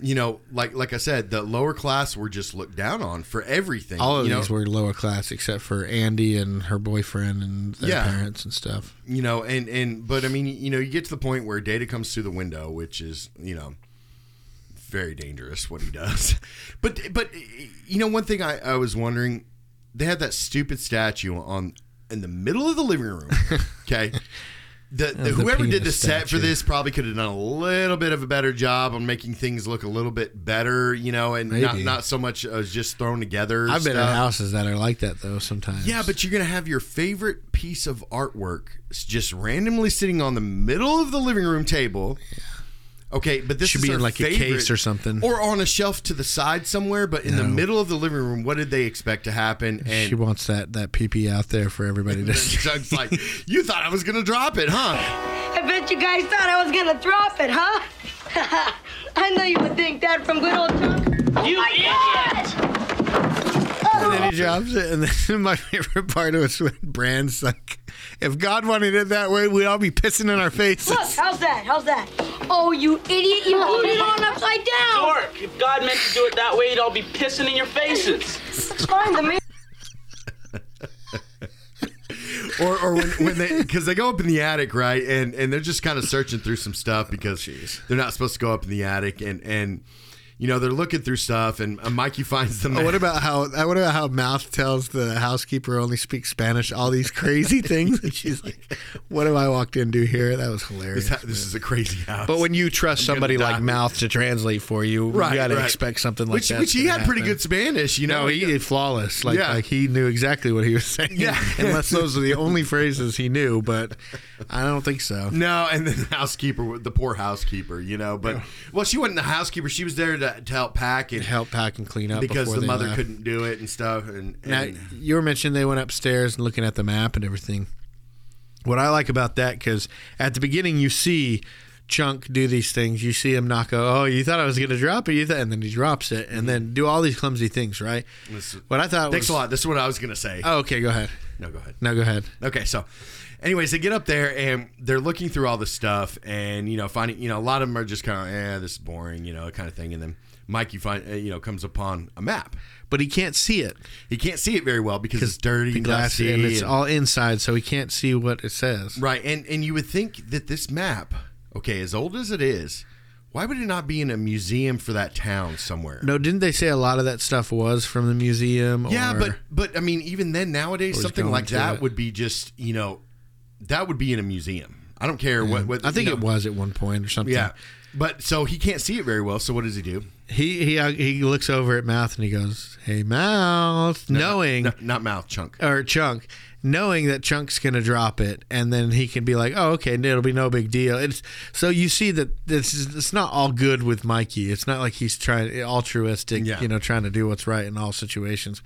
you know, like like I said, the lower class were just looked down on for everything. All of you these know, were lower class except for Andy and her boyfriend and their Yeah. parents and stuff. you know, and and but I mean, you know, you get to the point where Data comes through the window, which is you know very dangerous what he does. But but you know, one thing I, I was wondering, they had that stupid statue on in the middle of the living room. Okay. The, the, whoever did the set for this probably could have done a little bit of a better job on making things look a little bit better, you know, and not Maybe. not so much as just thrown together. I've been in houses that are like that though sometimes. Yeah, but you're gonna have your favorite piece of artwork just randomly sitting on the middle of the living room table. Okay, but this Should is be in her like a case or something. or on a shelf to the side somewhere. But in the middle of the living room, what did they expect to happen? And she wants that that pee pee out there for everybody to see. Chuck's like, "You thought I was gonna drop it, huh?" I bet you guys thought I was gonna drop it, huh? I know you would think that from good old Chunk. Oh you idiot! And then he drops it, and then my favorite part was when Brand's like, "If God wanted it that way, we'd all be pissing in our faces." Look, how's that? How's that? Oh, you idiot! You glued it on upside down. Dork, if God meant to do it that way, he'd all be pissing in your faces. It's fine to me. or or when, when they because they go up in the attic right and and they're just kind of searching through some stuff because oh, they're not supposed to go up in the attic and and you know they're looking through stuff and uh, Mikey finds them. Oh, what about how? What about how Mouth tells the housekeeper only speaks Spanish? All these crazy things, and she's like, "What have I walked into here?" That was hilarious. this, this is a crazy house. But when you trust I'm somebody like die. Mouth to translate for you, Right, you got to right. expect something like which that. which he had pretty good Spanish, you know. No, he did flawless. Like, Yeah. like he knew exactly what he was saying. Yeah. unless those are the only phrases he knew. But I don't think so. No, and then the housekeeper, the poor housekeeper, you know. But well, she wasn't the housekeeper; she was there to, to help pack and Help pack and clean up because the mother left. couldn't do it and stuff. And, Now, you were mentioning they went upstairs and looking at the map and everything. What I like about that, because at the beginning you see Chunk do these things. You see him knock. Oh, you thought I was going to drop it, you thought, and then he drops it, and then do all these clumsy things, right? This- What I thought thanks was a lot. This is what I was gonna say. Oh, okay, go ahead. no, go ahead. No, go ahead. Okay, so anyways, they get up there and they're looking through all the stuff and you know, finding you know, a lot of them are just kind of, eh, this is boring, you know, kind of thing. And then Mike, you find uh, you know comes upon a map. but he can't see it He can't see it very well because it's dirty, the glass and it's and- all inside, so he can't see what it says. right. And and you would think that this map, okay, as old as it is, why would it not be in a museum for that town somewhere? No, didn't they say a lot of that stuff was from the museum? Yeah, but but I mean, even then nowadays, something like that it. would be just you know, that would be in a museum. I don't care what. what I think you it was at one point or something. Yeah, but so he can't see it very well. So what does he do? He he uh, he looks over at Mouth and he goes, "Hey, Mouth," knowing No, not mouth chunk. or Chunk, knowing that Chunk's gonna drop it, and then he can be like, "Oh, okay, it'll be no big deal." It's so you see that this is it's not all good with Mikey. It's not like he's trying altruistic, Yeah. you know, trying to do what's right in all situations.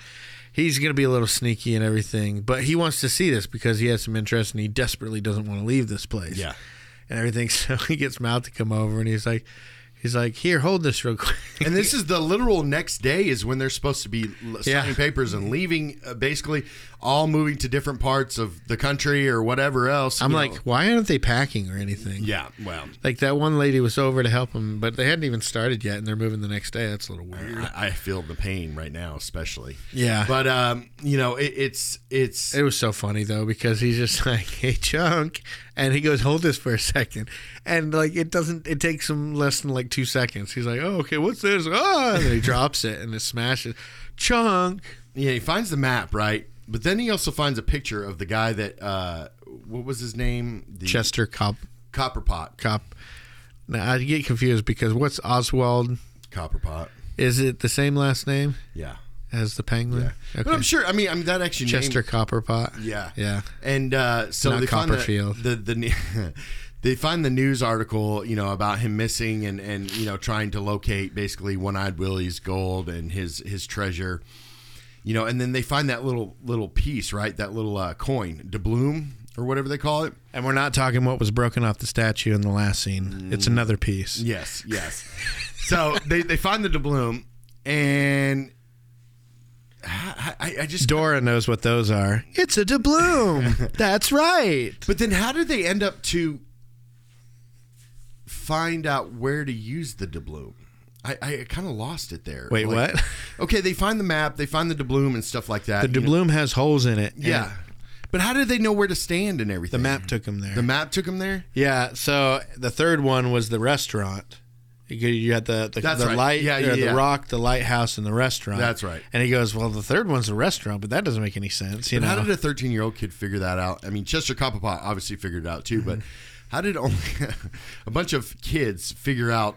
He's gonna be a little sneaky and everything, but he wants to see this because he has some interest and he desperately doesn't want to leave this place. Yeah. and everything. So he gets Mouth to come over and he's like, he's like, "Here, hold this real quick." And this is the literal next day is when they're supposed to be l- Yeah. signing papers and leaving, uh, basically all moving to different parts of the country or whatever else. I'm like, know. why aren't they packing or anything? yeah, well, Like that one lady was over to help him, but they hadn't even started yet, and they're moving the next day. That's a little weird. I, I feel the pain right now, especially. Yeah. but um, you know, it, it's it's It was so funny though because he's just like, "Hey, chunk," and he goes, "Hold this for a second. and like it doesn't. It takes him less than like two seconds. He's like, "Oh, okay, what's this?" Ah, and then he drops it and it smashes. Chunk. yeah. He finds the map right, but then he also finds a picture of the guy that uh, what was his name? The Chester Cop Copperpot. Cop. Now I get confused because what's Oswald? Copperpot. Is it the same last name Yeah. as the penguin? Yeah. But I'm sure. I mean, I mean that actually Chester named- Copperpot. Yeah, Yeah. And uh, so Not they find Copperfield. the the, the they find the news article, you know, about him missing and and you know trying to locate basically One Eyed Willy's gold and his his treasure, you know, and then they find that little little piece, right? That little uh, coin, doubloon or whatever they call it. And we're not talking what was broken off the statue in the last scene. It's Mm. another piece. Yes, yes. so they they find the doubloon and. I, I, I just Dora knows what those are. It's a doubloon. That's right. But then how did they end up to find out where to use the doubloon? I, I kind of lost it there. Wait, Like- what? Okay, they find the map, they find the doubloon and stuff like that. The you know. has holes in it. Yeah. But how did they know where to stand and everything? The map took them there. The map took them there? yeah. So the third one was the restaurant. You had the the, the right. light, Yeah, yeah, the yeah. rock, the lighthouse, and the restaurant. That's right. And he goes, "Well, the third one's a restaurant, but that doesn't make any sense." You But know, how did a 13 year old kid figure that out? I mean, Chester Copperpot obviously figured it out too, but mm-hmm. how did only a bunch of kids figure out,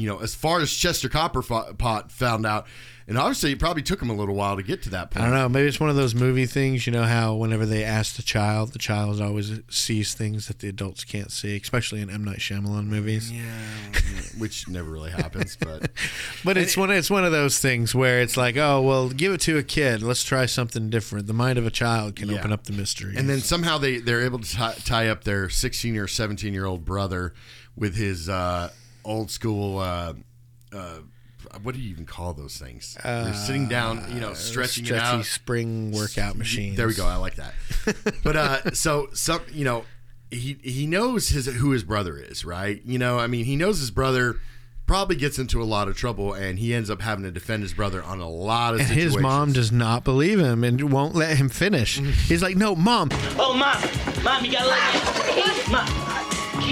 you know, as far as Chester Copperpot found out? And obviously, it probably took him a little while to get to that point. I don't know. Maybe it's one of those movie things. You know how whenever they ask the child, the child always sees things that the adults can't see, especially in M Night Shyamalan movies. Yeah, which never really happens, but But it's one. It's one of those things where it's like, oh well, give it to a kid. Let's try something different. The mind of a child can Yeah. open up the mystery. and then somehow they they're able to tie, tie up their 16 or 17 year old brother with his uh, old school. Uh, uh, what do you even call those things? They're sitting down, you know, stretching it Uh, stretchy out. spring workout machine. There we go. I like that. but uh, so some, you know, he he knows his who his brother is, right? You know, I mean, he knows his brother probably gets into a lot of trouble, and he ends up having to defend his brother on a lot of And his mom does not believe him and won't let him finish. He's like, no, mom. Oh, mom. Mom, you gotta let me. Mom.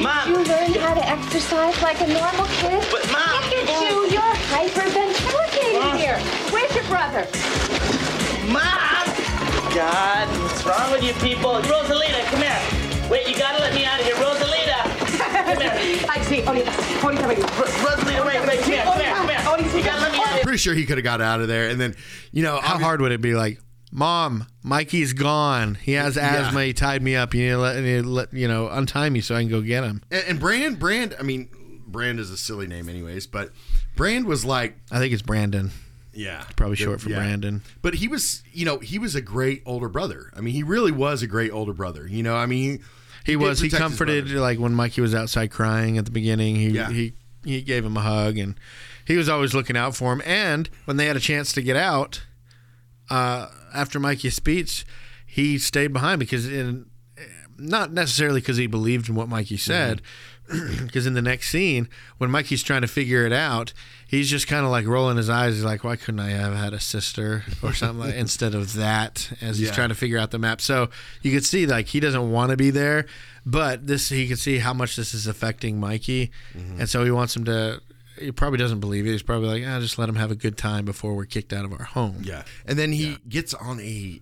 Mom. You learn how to exercise like a normal kid? But, Mom. Look at you, you're hyperventilating here. Where's your brother? Mom! God, what's wrong with you people? Rosalita, come here. Wait, you gotta let me out of here. Rosalita! Come here. Ay, sí, ahorita, ahorita vengo. Ro- Rosalita, wait, wait, come here, come here, come here. You gotta let me out of here. Pretty sure he could have got out of there, and then you know How obvi- hard would it be? Like, mom, Mikey's gone. He has Yeah. asthma. He tied me up. You need to let, you, to let, you know untie me so I can go get him. And, and Brand, Brand, I mean, Brand is a silly name, anyways. But Brand was like, I think it's Brandon. yeah, Probably short for Yeah. Brandon. But he was, you know, he was a great older brother. I mean, he really was a great older brother. You know, I mean, He, did was. He comforted like when Mikey was outside crying at the beginning. He Yeah. he he gave him a hug and he was always looking out for him. And when they had a chance to get out uh, after Mikey's speech, he stayed behind because in not necessarily because he believed in what Mikey said, because in the next scene, when Mikey's trying to figure it out, he's just kind of like rolling his eyes. He's like, "Why couldn't I have had a sister or something like, instead of that?" As he's Yeah. trying to figure out the map. So you could see like he doesn't want to be there, but this he could see how much this is affecting Mikey, Mm-hmm. and so he wants him to. He probably doesn't believe it. He's probably like, "Ah, just let him have a good time before we're kicked out of our home." Yeah, and then he gets on a.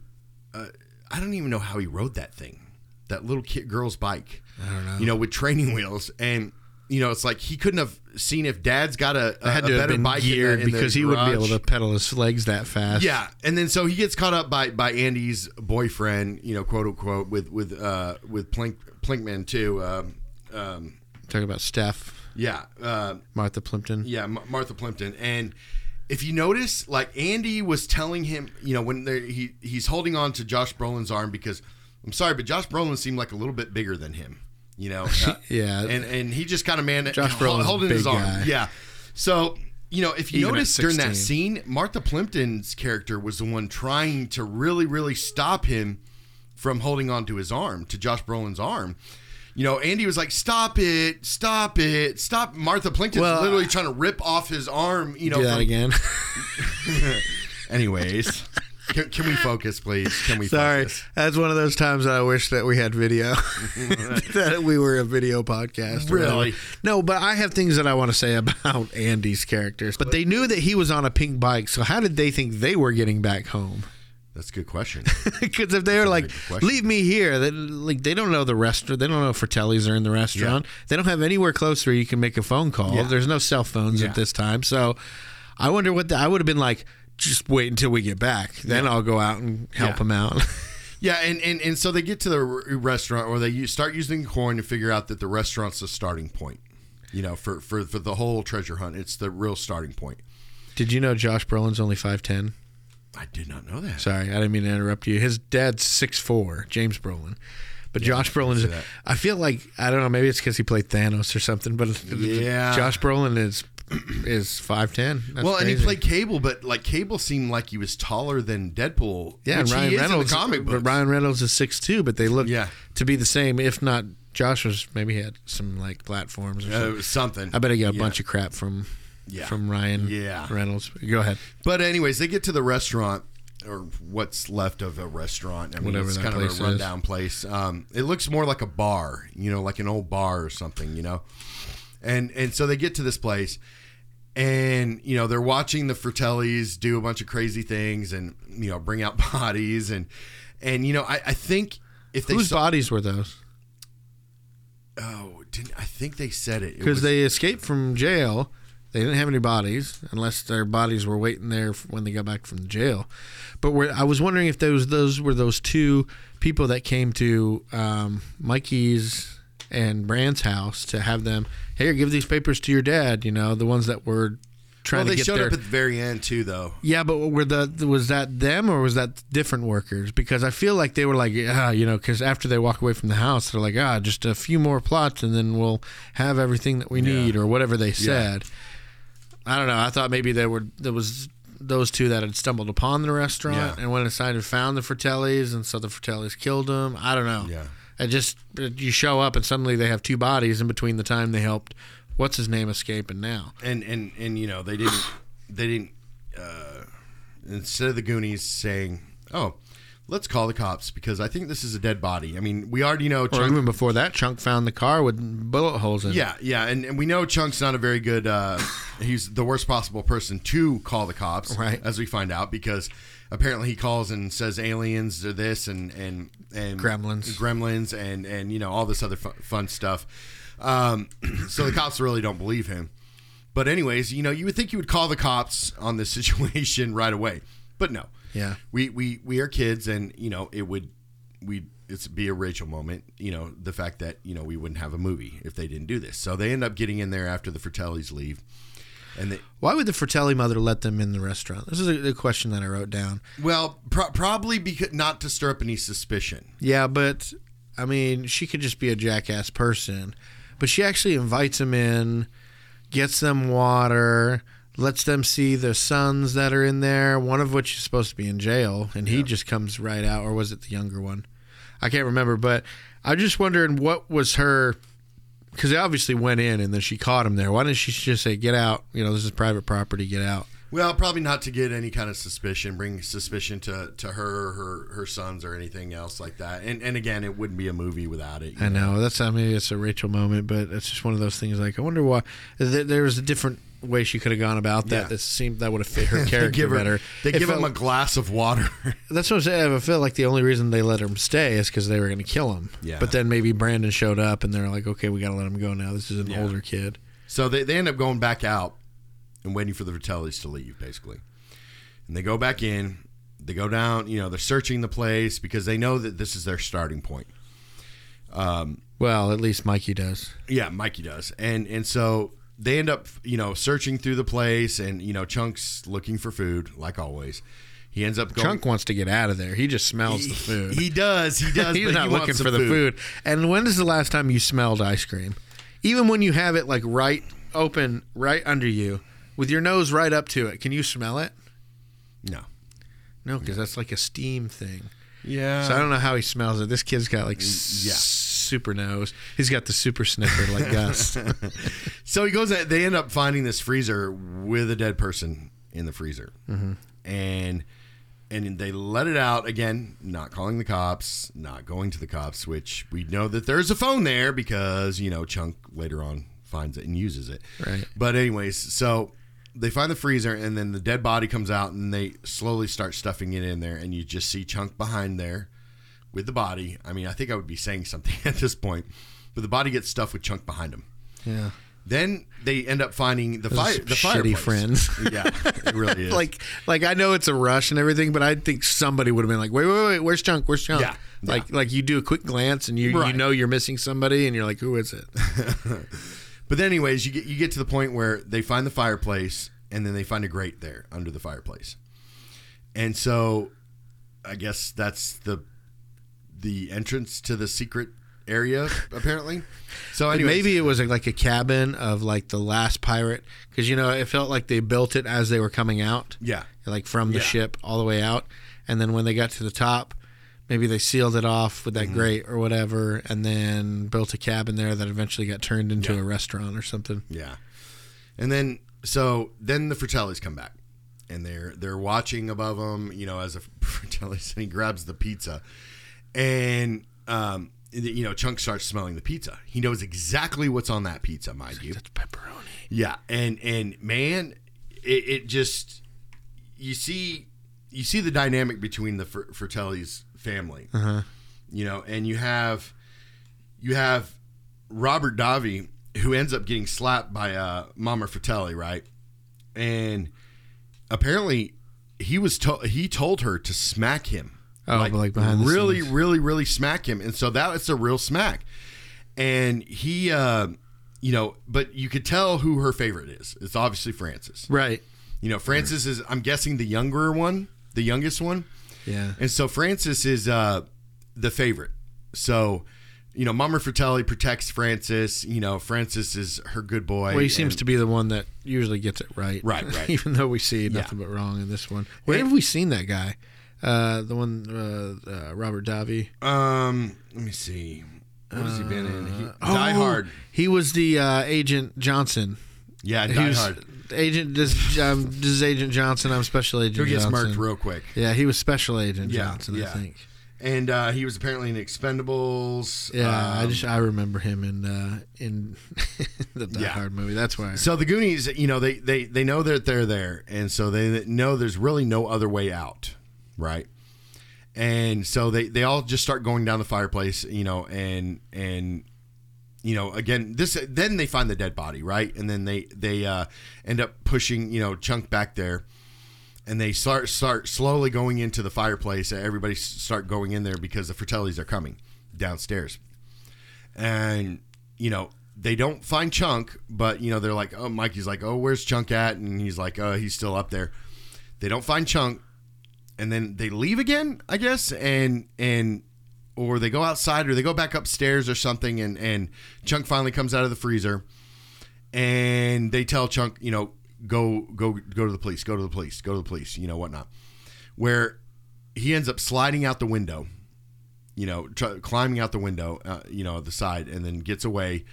Uh, I don't even know how he rode that thing, that little kid girl's bike. I don't know. You know, with training wheels, and you know, it's like he couldn't have seen if Dad's got a, a, It had a to have better been bike in the- in the because he wouldn't be able to pedal his legs that fast. Yeah, and then so he gets caught up by by Andy's boyfriend, you know, quote unquote, with with uh with Plink Plinkman too. Um, um, Talk about Stef, yeah, uh, Martha Plimpton. yeah, M- Martha Plimpton, and if you notice, like Andy was telling him, you know, when he he's holding on to Josh Brolin's arm because I'm sorry, but Josh Brolin seemed like a little bit bigger than him, you know. Uh, Yeah. and and he just kind of man Josh Brolin's holding his arm, guy. yeah. So you know, if you Even notice during that scene, Martha Plimpton's character was the one trying to really, really stop him from holding on to his arm, to Josh Brolin's arm. You know, Andy was like, "Stop it! Stop it! Stop!" Martha Plimpton's Well, literally trying to rip off his arm. You know, Do that from- again. Anyways, can, can we focus, please? Can we? Sorry, focus? that's one of those times that I wish that we had video, that we were a video podcast. Really? No, but I have things that I want to say about Andy's characters. But they knew that he was on a pink bike, so how did they think they were getting back home? That's a good question. Because if they were like, "Leave me here," they, like they don't know the restaurant, they don't know if Fratelli's are in the restaurant. They don't have anywhere close where you can make a phone call. Yeah. There's no cell phones Yeah. at this time, so I wonder what the, I would have been like. Just wait until we get back, then I'll go out and help Yeah. him out. Yeah, and, and, and so they get to the restaurant, or they start using coin to figure out that the restaurant's the starting point. You know, for, for, for the whole treasure hunt, it's the real starting point. Did you know Josh Brolin's only five ten? I did not know that. Sorry, I didn't mean to interrupt you. His dad's six four, James Brolin. But Josh Brolin is. I feel like I don't know. Maybe it's because he played Thanos or something. But Yeah. Josh Brolin is is five ten. well, and he played Cable, but like Cable seemed like he was taller than Deadpool. Yeah, Ryan Reynolds. comic but. Ryan Reynolds is six two, but they look Yeah. to be the same. If not, Josh was maybe he had some like platforms or Uh, something. something. I bet he got a Yeah. bunch of crap from Yeah. from Ryan Yeah. Reynolds. Go ahead. But anyways, they get to the restaurant or what's left of a restaurant. I mean, Whatever it's that kind of is. a rundown place. Um, it looks more like a bar, you know, like an old bar or something, you know. And and so they get to this place, and you know they're watching the Fratellis do a bunch of crazy things, and you know bring out bodies, and and you know I, I think if they Whose saw, bodies were those? oh didn't I think they said it It because they escaped from jail. They didn't have any bodies, unless their bodies were waiting there when they got back from the jail. But were, I was wondering if those those were those two people that came to um, Mikey's and Brand's house to have them. Here, give these papers to your dad. You know, the ones that were trying well, to they showed up at the very end too, though. yeah, but were the was that them or was that different workers? Because I feel like they were like, ah, you know, because after they walk away from the house, they're like, ah, just a few more plots and then we'll have everything that we need or whatever they said. I don't know. I thought maybe there were there was those two that had stumbled upon the restaurant Yeah. and went inside and found the Fratellis, and so the Fratellis killed them. I don't know. Yeah. I just you show up and suddenly they have two bodies in between the time they helped. What's his name escape and now? and and and you know they didn't they didn't uh, instead of the Goonies saying, "Oh, let's call the cops because I think this is a dead body." I mean, we already know Or even before that, Chunk found the car with bullet holes in it. yeah, yeah, and, and we know Chunk's not a very good. Uh, he's the worst possible person to call the cops, Right. As we find out, because apparently he calls and says aliens or this and and and Gremlins. gremlins, and and you know all this other fun, fun stuff. Um, so the cops really don't believe him. But anyways, you know, you would think you would call the cops on this situation right away, but no. Yeah. we we we are kids, and you know it would we it's be a Rachel moment. You know the fact that you know we wouldn't have a movie if they didn't do this. So they end up getting in there after the Fratellis leave, and they Why would the Fratelli mother let them in the restaurant? This is a, a question that I wrote down. well pro- probably because not to stir up any suspicion. Yeah, but I mean, she could just be a jackass person, but she actually invites them in, gets them water, lets them see the sons that are in there. One of which is supposed to be in jail, and he just comes right out. Or was it the younger one? I can't remember, but I'm just wondering what was her because they obviously went in and then she caught him there. Why didn't she just say, "Get out"? You know, this is private property. Get out. Well, probably not to get any kind of suspicion, bring suspicion to, to her, her her sons, or anything else like that. And and again, it wouldn't be a movie without it. you I know that's I mean it's a Rachel moment, but it's just one of those things. Like I wonder why th- there was a different way she could have gone about that. Yeah. That seemed that would have fit her character her, better. They It give him a glass of water. That's what I'm saying. I feel like the only reason they let him stay is because they were going to kill him. Yeah. But then maybe Brandon showed up and they're like, okay, we got to let him go now. This is an Yeah. older kid. so they, they end up going back out and waiting for the Fratellis to leave, basically. And they go back in. They go down. You know, they're searching the place because they know that this is their starting point. Um, Well, at least Mikey does. Yeah, Mikey does, and and so they end up you know searching through the place, and you know Chunk's looking for food like always. He ends up going. Chunk wants to get out of there. He just smells the food. He does. He does. He's but not he looking wants for the food. And when is the last time you smelled ice cream? Even when you have it like right open, right under you, with your nose right up to it, can you smell it? No. No, because that's like a steam thing. Yeah. So I don't know how he smells it. This kid's got like yeah. Super nose. He's got the super sniffer like Gus. So he goes. They end up finding this freezer with a dead person in the freezer, mm-hmm. and and they let it out again. Not calling the cops, not going to the cops. Which we know that there's a phone there because you know Chunk later on finds it and uses it. Right. But anyways, so they find the freezer and then the dead body comes out and they slowly start stuffing it in there and you just see Chunk behind there with the body. I mean, I think I would be saying something at this point, but the body gets stuffed with Chunk behind him. yeah. Then they end up finding the Those fire. The shitty fireplace. friends. yeah, it really is. like like I know it's a rush and everything, but I think somebody would have been like, wait, wait, wait, where's Chunk? Where's Chunk? Yeah, Like like you do a quick glance and you you know you're missing somebody and you're like, who is it? but then, anyways, you get you get to the point where they find the fireplace, and then they find a grate there under the fireplace, and so I guess that's the the entrance to the secret area apparently. So anyways, maybe it was like a cabin of like the last pirate because you know it felt like they built it as they were coming out, yeah, like from the Yeah. ship all the way out, and then when they got to the top. Maybe they sealed it off with Mm-hmm. that grate or whatever, and then built a cabin there that eventually got turned into Yeah. a restaurant or something. Yeah. And then so then the Fratellis come back. And they're they're watching above them, you know, as a Fratellis and he grabs the pizza. And um you know, Chunk starts smelling the pizza. He knows exactly what's on that pizza, mind you. That's pepperoni. Yeah, and and man, it, it just you see you see the dynamic between the Fr- Fratelli's family, you know, and you have you have Robert Davi who ends up getting slapped by uh, Mama Fratelli, right? And apparently he was told he told her to smack him. Oh, like behind the really, scenes. really, really smack him, and so that was a real smack. And he, uh, you know, but you could tell who her favorite is. It's obviously Francis. Right. You know, Francis is I'm guessing the younger one, the youngest one. Yeah. And so Francis is uh, the favorite. So, you know, Mama Fratelli protects Francis. You know, Francis is her good boy. Well, he seems and- to be the one that usually gets it right. Right, right. Even though we see nothing but wrong in this one. Where have we seen that guy? Uh, the one, uh, uh, Robert Davi. Um, let me see. What has he been in? He, Oh, Die Hard. He was the uh, Agent Johnson. Yeah, He Die was Hard. Agent. This, um, this is Agent Johnson. I'm Special Agent Who gets Johnson. marked real quick. Yeah, he was Special Agent Yeah, Johnson. I think. And uh, he was apparently in Expendables. Yeah, I Um, just I remember him in uh, in the Die Yeah. Hard movie. That's why. So the Goonies, you know, they they they know that they're there, and so they know there's really no other way out, right? And so they they all just start going down the fireplace, you know, and and you know, again, this then they find the dead body, right? And then they they uh, end up pushing, you know, Chunk back there, and they start start slowly going into the fireplace. Everybody start going in there because the Fratellis are coming downstairs, and you know they don't find Chunk, but you know they're like, oh, Mikey's like, oh, where's Chunk at? And he's like, oh, he's still up there. They don't find Chunk, and then they leave again, I guess, and and or they go outside or they go back upstairs or something, and and Chunk finally comes out of the freezer, and they tell Chunk, you know, go go go to the police, go to the police, go to the police, you know, whatnot. Where he ends up sliding out the window, you know, climbing out the window, uh, you know, the side, and then gets away,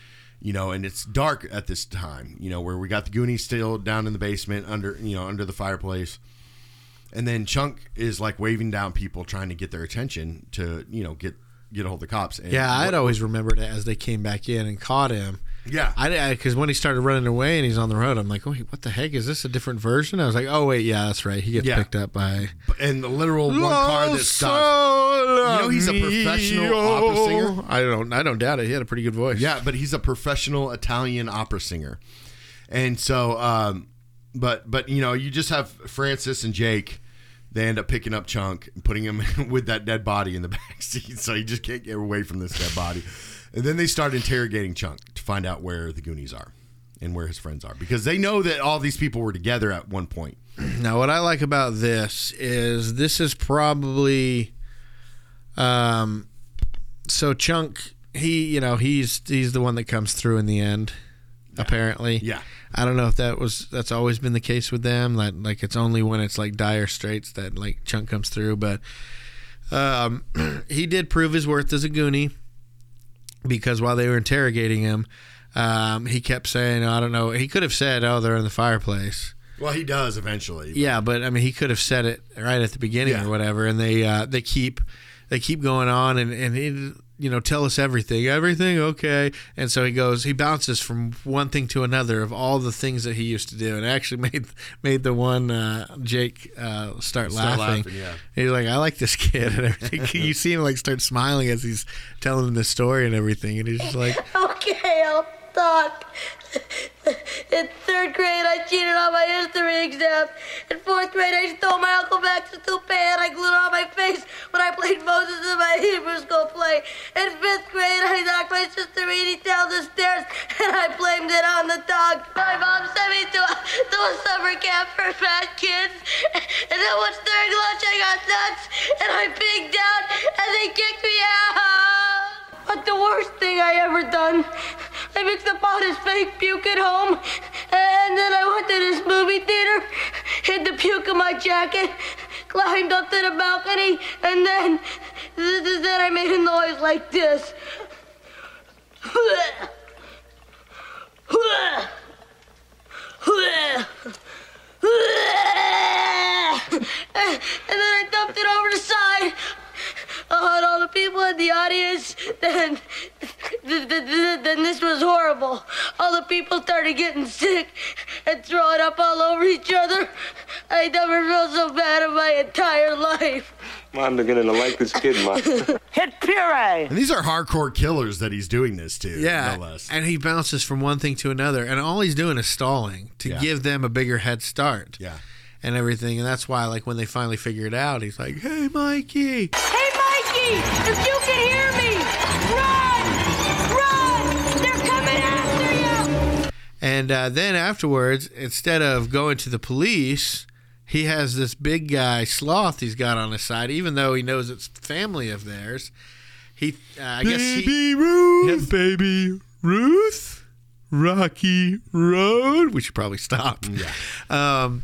you know, and it's dark at this time, you know, where we got the Goonies still down in the basement under, you know, under the fireplace. And then Chunk is like waving down people trying to get their attention to, you know, get get a hold of the cops. And Yeah, I'd what- always remembered it as they came back in and caught him. Yeah. I because when he started running away and he's on the road, I'm like, wait, what the heck is this? A different version? I was like, oh wait, yeah, that's right. He gets Yeah. picked up by and the literal one car that stops. You know he's a professional opera singer? I don't, I don't doubt it. He had a pretty good voice. Yeah, but he's a professional Italian opera singer, and so, um, but but you know, you just have Francis and Jake. They end up picking up Chunk and putting him with that dead body in the back seat, so he just can't get away from this dead body. And then they start interrogating Chunk to find out where the Goonies are and where his friends are, because they know that all these people were together at one point. Now, what I like about this is this is probably, um, so Chunk. He, you know, he's he's the one that comes through in the end. Apparently, Yeah. I don't know if that was that's always been the case with them. That like it's only when it's like dire straits that like Chunk comes through. But um, he did prove his worth as a Goonie because while they were interrogating him, um, he kept saying, "I don't know." He could have said, "Oh, they're in the fireplace." Well, he does eventually. Yeah, but I mean, he could have said it right at the beginning Yeah. or whatever, and they uh, they keep they keep going on and and he, you know tell us everything, everything okay, and so he goes he bounces from one thing to another of all the things that he used to do, and actually made made the one uh, Jake uh, start, Start laughing. laughing, yeah. He's like, I like this kid and everything. you see him like start smiling as he's telling him the story and everything, and he's just like. Okay, I'll In third grade, I cheated on my history exam. In fourth grade, I stole my Uncle Max's toupee and I glued it on my face when I played Moses in my Hebrew school play. In fifth grade, I knocked my sister Edie down the stairs and I blamed it on the dog. My mom sent me to a, to a summer camp for fat kids. And then once during lunch, I got nuts and I pigged out and they kicked me out. But the worst thing I ever done, I mixed up all this fake puke at home, and then I went to this movie theater, hid the puke in my jacket, climbed up to the balcony, and then, th- th- then I made a noise like this. And then I dumped it over the side. And all the people in the audience, then, th- th- th- then this was horrible. All the people started getting sick and throwing up all over each other. I never felt so bad in my entire life. I'm beginning to like this kid, Ma. Hit puree. And these are hardcore killers that he's doing this to. Yeah, no less. and he bounces from one thing to another, and all he's doing is stalling to Yeah. give them a bigger head start. Yeah. and everything, and that's why, like, when they finally figure it out, he's like, "Hey, Mikey!" Hey, Mikey, if you can hear me, run! Run! They're coming after you! And uh, then afterwards, instead of going to the police, he has this big guy sloth he's got on his side, even though he knows it's family of theirs. He, uh, I guess, he, Ruth. Yeah, baby Ruth, Rocky Road. We should probably stop. Yeah. Um,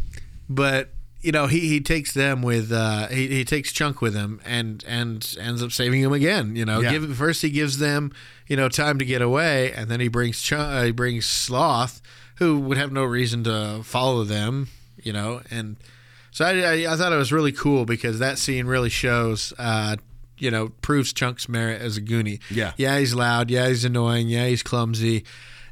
but you know, he, he takes them with uh, he, he takes Chunk with him and and ends up saving him again. You know, Yeah. give first he gives them you know time to get away, and then he brings Chunk, uh, he brings Sloth, who would have no reason to follow them. You know, and so I, I, I thought it was really cool because that scene really shows. Uh, you know, proves Chunk's merit as a Goonie. Yeah. Yeah, he's loud. Yeah, he's annoying. Yeah, he's clumsy.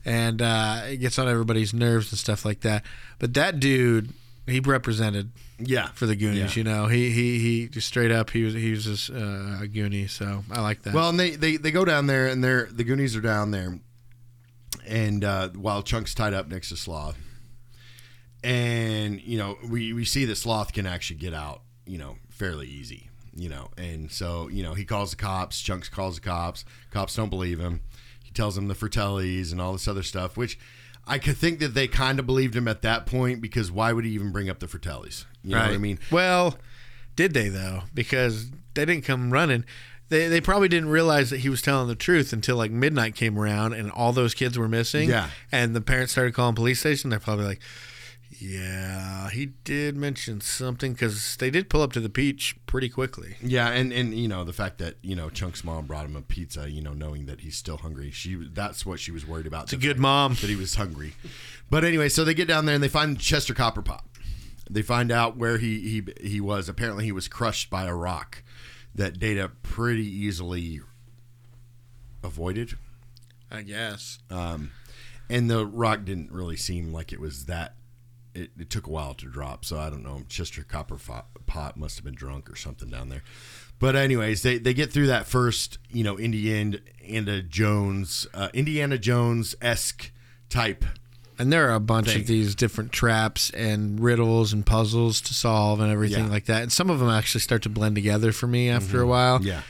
And uh, it gets on everybody's nerves and stuff like that. But that dude, he represented Yeah. for the Goonies. Yeah. You know, he he he just straight up he was he was just, uh, a Goonie. So I like that. Well, and they, they, they go down there, and they're the Goonies are down there, and uh, while Chunk's tied up next to Sloth, and you know we we see that Sloth can actually get out, you know, fairly easy, you know, and so you know he calls the cops. Chunks calls the cops. Cops don't believe him. He tells them the Fratellis and all this other stuff, which. I could think that they kind of believed him at that point because why would he even bring up the Fratellis? You know what I mean? Well, did they though? Because they didn't come running. They, they probably didn't realize that he was telling the truth until like midnight came around and all those kids were missing. Yeah. And the parents started calling police station. They're probably like, Yeah, he did mention something because they did pull up to the beach pretty quickly. Yeah, and and you know the fact that you know Chunk's mom brought him a pizza, you know, knowing that he's still hungry. She that's what she was worried about. It's a good mom. that he was hungry. But anyway, so they get down there and they find Chester Copperpot. They find out where he he he was. Apparently, he was crushed by a rock that Data pretty easily avoided. I guess. Um, and the rock didn't really seem like it was that. It, it took a while to drop, so I don't know. Chester Copper Pot must have been drunk or something down there. But anyways, they, they get through that first, you know, Indiana, Indiana Jones, uh, Indiana Jones esque type. And there are a bunch Thing. of these different traps and riddles and puzzles to solve and everything Yeah. like that. And some of them actually start to blend together for me after a while. Yeah.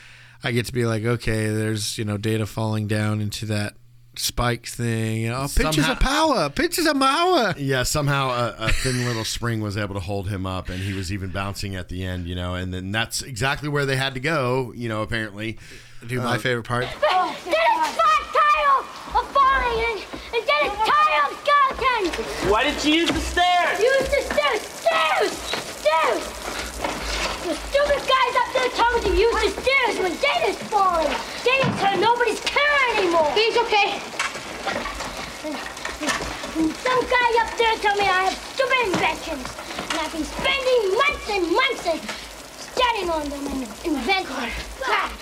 I get to be like, okay, there's you know data falling down into that spike thing. You know, oh, pinches Somehow- of power, pinches of power. Yeah, somehow a, a thin little spring was able to hold him up, and he was even bouncing at the end, you know. And then that's exactly where they had to go, you know. Apparently, Dude, my uh, favorite part. Then it's flat tile of falling and, and then it's tile of skeleton. Why didn't you use the stairs? Use the stairs, stairs, stairs. The stupid guys up there told me to use the stairs when Data's falling. Data's hurt, nobody's care anymore. He's okay. And some guy up there told me I have stupid inventions. And I've been spending months and months and studying on them and inventing them. Ah.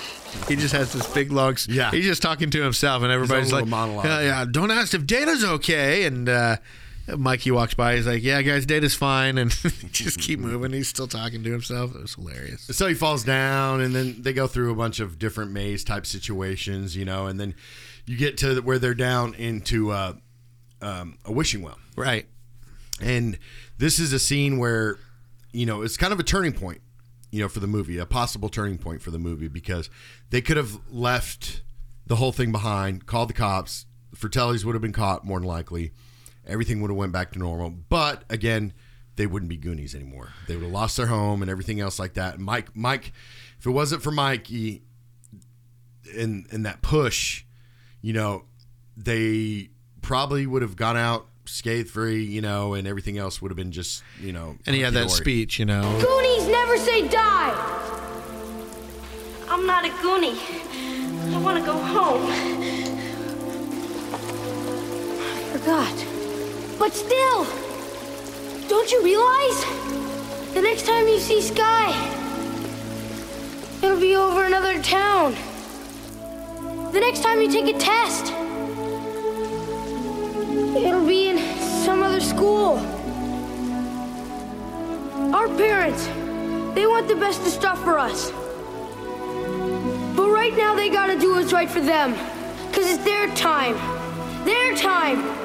He just has this big long. Yeah. He's just talking to himself, and everybody's like, monologue. yeah, yeah, don't ask if Data's okay. And uh, Mikey walks by. He's like, yeah, guys, Data's fine. And just keep moving. He's still talking to himself. It was hilarious. so he falls down, and then they go through a bunch of different maze type situations, you know. And then you get to where they're down into uh, um, a wishing well. Right. And this is a scene where, you know, it's kind of a turning point, you know, for the movie, a possible turning point for the movie because they could have left the whole thing behind, called the cops. Fratellis would have been caught more than likely. Everything would have went back to normal. But again, they wouldn't be Goonies anymore. They would have lost their home and everything else like that. And Mike, Mike, if it wasn't for Mikey and and that push, you know, they probably would have gone out scathe free, you know, and everything else would have been just, you know. And he had that hunky-dory. speech, you know. Goonies never say die. I'm not a Goonie. I want to go home. I forgot. But still, don't you realize? The next time you see Sky, it'll be over another town. The next time you take a test, it'll be in some other school. Our parents, they want the best of stuff for us. But right now, they gotta do what's right for them. Because it's their time. Their time.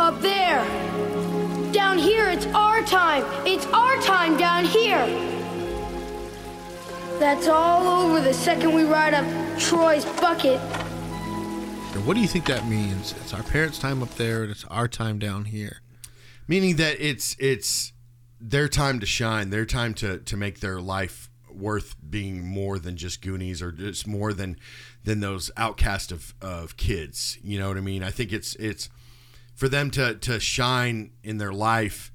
Up there. Down here, it's our time. It's our time down here. That's all over the second we ride up Troy's bucket. What do you think that means? It's our parents' time up there, and it's our time down here. Meaning that it's it's their time to shine, their time to to make their life worth being more than just Goonies or just more than than those outcast of of kids. You know what I mean? I think it's it's for them to to shine in their life,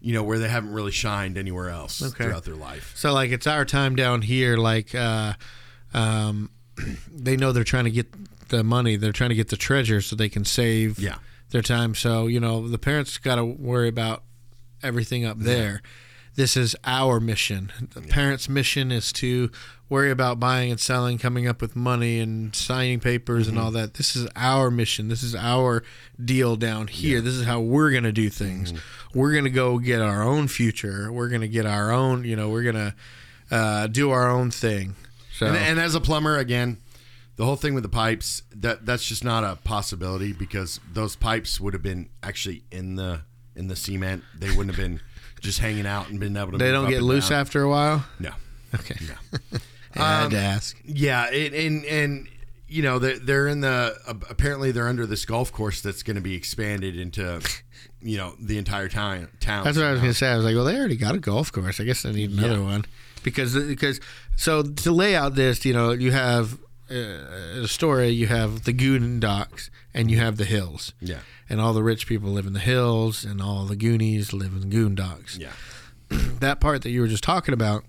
you know, where they haven't really shined anywhere else Okay. throughout their life. So like it's our time down here. Like uh, um, they know they're trying to get the money. They're trying to get the treasure so they can save Yeah. their time. So you know the parents got to worry about everything up there. This is our mission. The parents' mission is to worry about buying and selling, coming up with money and signing papers and all that. This is our mission. This is our deal down here. This is how we're going to do things. We're going to go get our own future. We're going to get our own, you know, we're going to uh, do our own thing. So And, and as a plumber, again, the whole thing with the pipes that that's just not a possibility because those pipes would have been actually in the in the cement. They wouldn't have been just hanging out and been able to. they don't get loose down. after a while. No. Okay. I had to ask. Yeah, it, and and you know they're, they're in the uh, apparently they're under this golf course that's going to be expanded into you know the entire town. Town. That's what I was going to say. I was like, well, they already got a golf course. I guess I need another Yeah. one because because so to lay out this, you know, you have uh, Astoria, you have the Goondocks, and you have the hills. Yeah. And all the rich people live in the hills, and all the Goonies live in the Goondocks. Yeah. that part that you were just talking about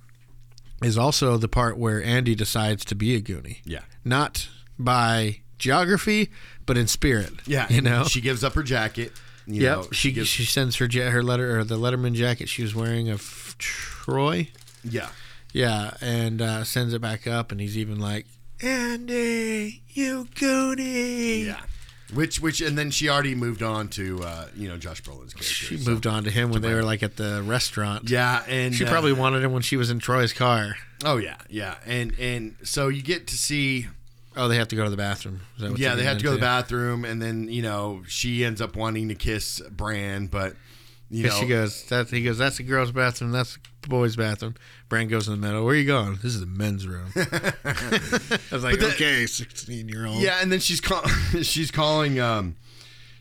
is also the part where Andy decides to be a Goonie. Yeah. Not by geography, but in spirit. Yeah. You know? she gives up her jacket. You Yep. know, she gives- she sends her ja- her letter or the Letterman jacket she was wearing of Troy. yeah. Yeah, and uh, sends it back up, and he's even like, Andy, you goonie. Yeah. Which which and then she already moved on to uh, you know Josh Brolin's character. She so- moved on to him when they were like at the restaurant. Yeah, and She uh, probably wanted him when she was in Troy's car. Oh yeah, yeah, and and so you get to see. Oh, they have to go to the bathroom. Yeah, they have to go to the bathroom, and then you know she ends up wanting to kiss Brand, but you Because know she goes, that he goes, that's the girls' bathroom, that's the boys' bathroom. Brand goes in the middle. Where are you going? This is the men's room. I was like, the- okay, sixteen year old. Yeah, and then she's call- she's calling um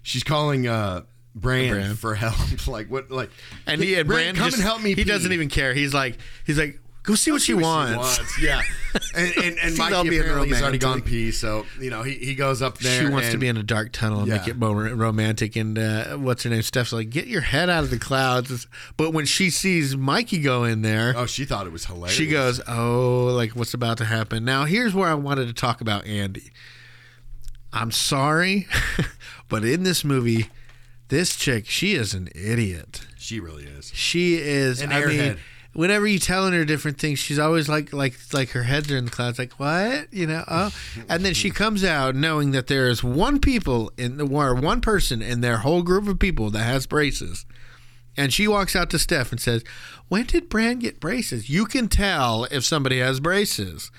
she's calling uh Brand, Brand. for help. like what like and he and Bran, Brand come just, and help me. He pee." doesn't even care. He's like, he's like, go see what she wants. Yeah, and and, and Mikey being apparently has already gone pee, so you know he, he goes up there. She wants to be in a dark tunnel and make it more romantic. And uh, what's her name? Steph's like, get your head out of the clouds. But when she sees Mikey go in there, Oh, she thought it was hilarious. she goes, oh, like what's about to happen? Now, here's where I wanted to talk about Andy. I'm sorry, but in this movie, this chick, she is an idiot. She really is. She is. An I mean, airhead. Whenever you telling her different things, she's always like, like, like her heads are in the clouds. Like what? You know? Oh, and then she comes out knowing that there is one people in the or one person in their whole group of people that has braces. And she walks out to Steph and says, "When did Brand get braces? You can tell if somebody has braces."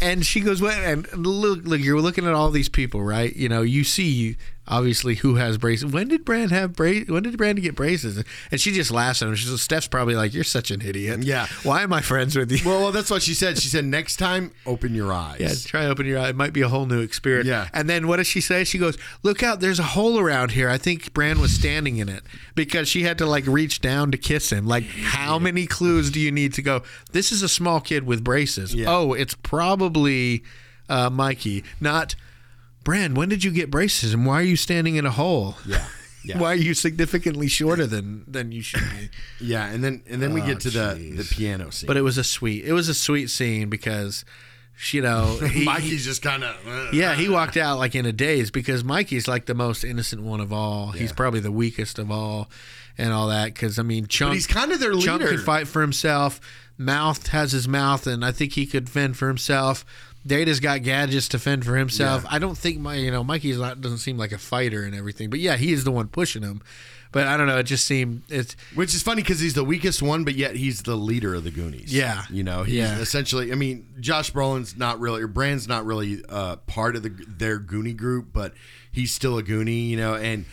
And she goes, "What?" And look, look, you're looking at all these people, right? You know, you see obviously who has braces. When did Brand have braces? When did Brand get braces? And she just laughs at him. She says, "Steph's probably like, you're such an idiot. Yeah. Why am I friends with you?" Well, well, that's what she said. She said next time, open your eyes. Yeah, try open your eye. It might be a whole new experience. Yeah. And then what does she say? She goes, "Look out! There's a hole around here. I think Brand was standing in it because she had to like reach down to kiss him. Like, how many clues do you need to go? This is a small kid with braces. Yeah. Oh, it's probably uh, Mikey, not Brand. When did you get braces, and why are you standing in a hole? Yeah. Yeah. Why are you significantly shorter than than you should be? Yeah, and then and then we get oh, to the the piano scene. But it was a sweet. It was a sweet scene because, you know, he, Mikey's just kind of uh. Yeah, he walked out like in a daze because Mikey's like the most innocent one of all. He's probably the weakest of all, and all that. Because I mean, Chunk. he's kinda their Chunk leader. could fight for himself. Mouth has his mouth, and I think he could fend for himself. Data's got gadgets to fend for himself. Yeah. I don't think my, you know, Mikey's not doesn't seem like a fighter and everything. But yeah, he is the one pushing him. But I don't know. It just seemed it's Which is funny because he's the weakest one, but yet he's the leader of the Goonies. Yeah. you know, he's Yeah. essentially. I mean, Josh Brolin's not really, or Brand's not really uh, part of the their Goonie group, but he's still a Goonie, you know, and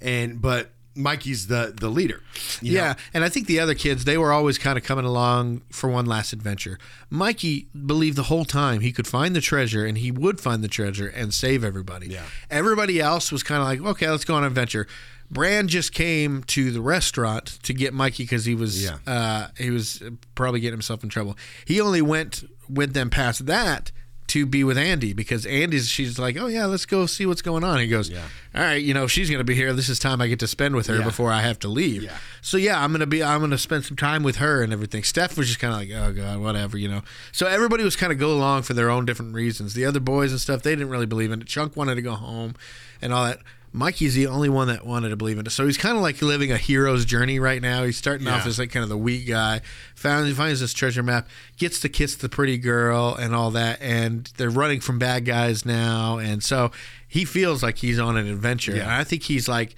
and but Mikey's the the leader. you know? Yeah, and I think the other kids they were always kind of coming along for one last adventure. Mikey believed the whole time he could find the treasure and he would find the treasure and save everybody. Yeah. Everybody else was kind of like, okay, let's go on an adventure. Brand just came to the restaurant to get Mikey because he was Yeah. uh, he was probably getting himself in trouble. He only went with them past that to be with Andy because Andy's she's like, oh yeah, let's go see what's going on. He goes, Yeah. all right, you know, she's gonna be here. This is time I get to spend with her Yeah. before I have to leave. Yeah. So yeah, I'm gonna be I'm gonna spend some time with her and everything. Steph was just kind of like, oh god, whatever, you know. So everybody was kind of go along for their own different reasons. The other boys and stuff, they didn't really believe in it. Chunk wanted to go home and all that. Mikey's the only one that wanted to believe in it. So he's kind of like living a hero's journey right now. He's starting off as like kind of the weak guy. Finally finds this treasure map, gets to kiss the pretty girl and all that, and they're running from bad guys now. And so he feels like he's on an adventure. Yeah. And I think he's like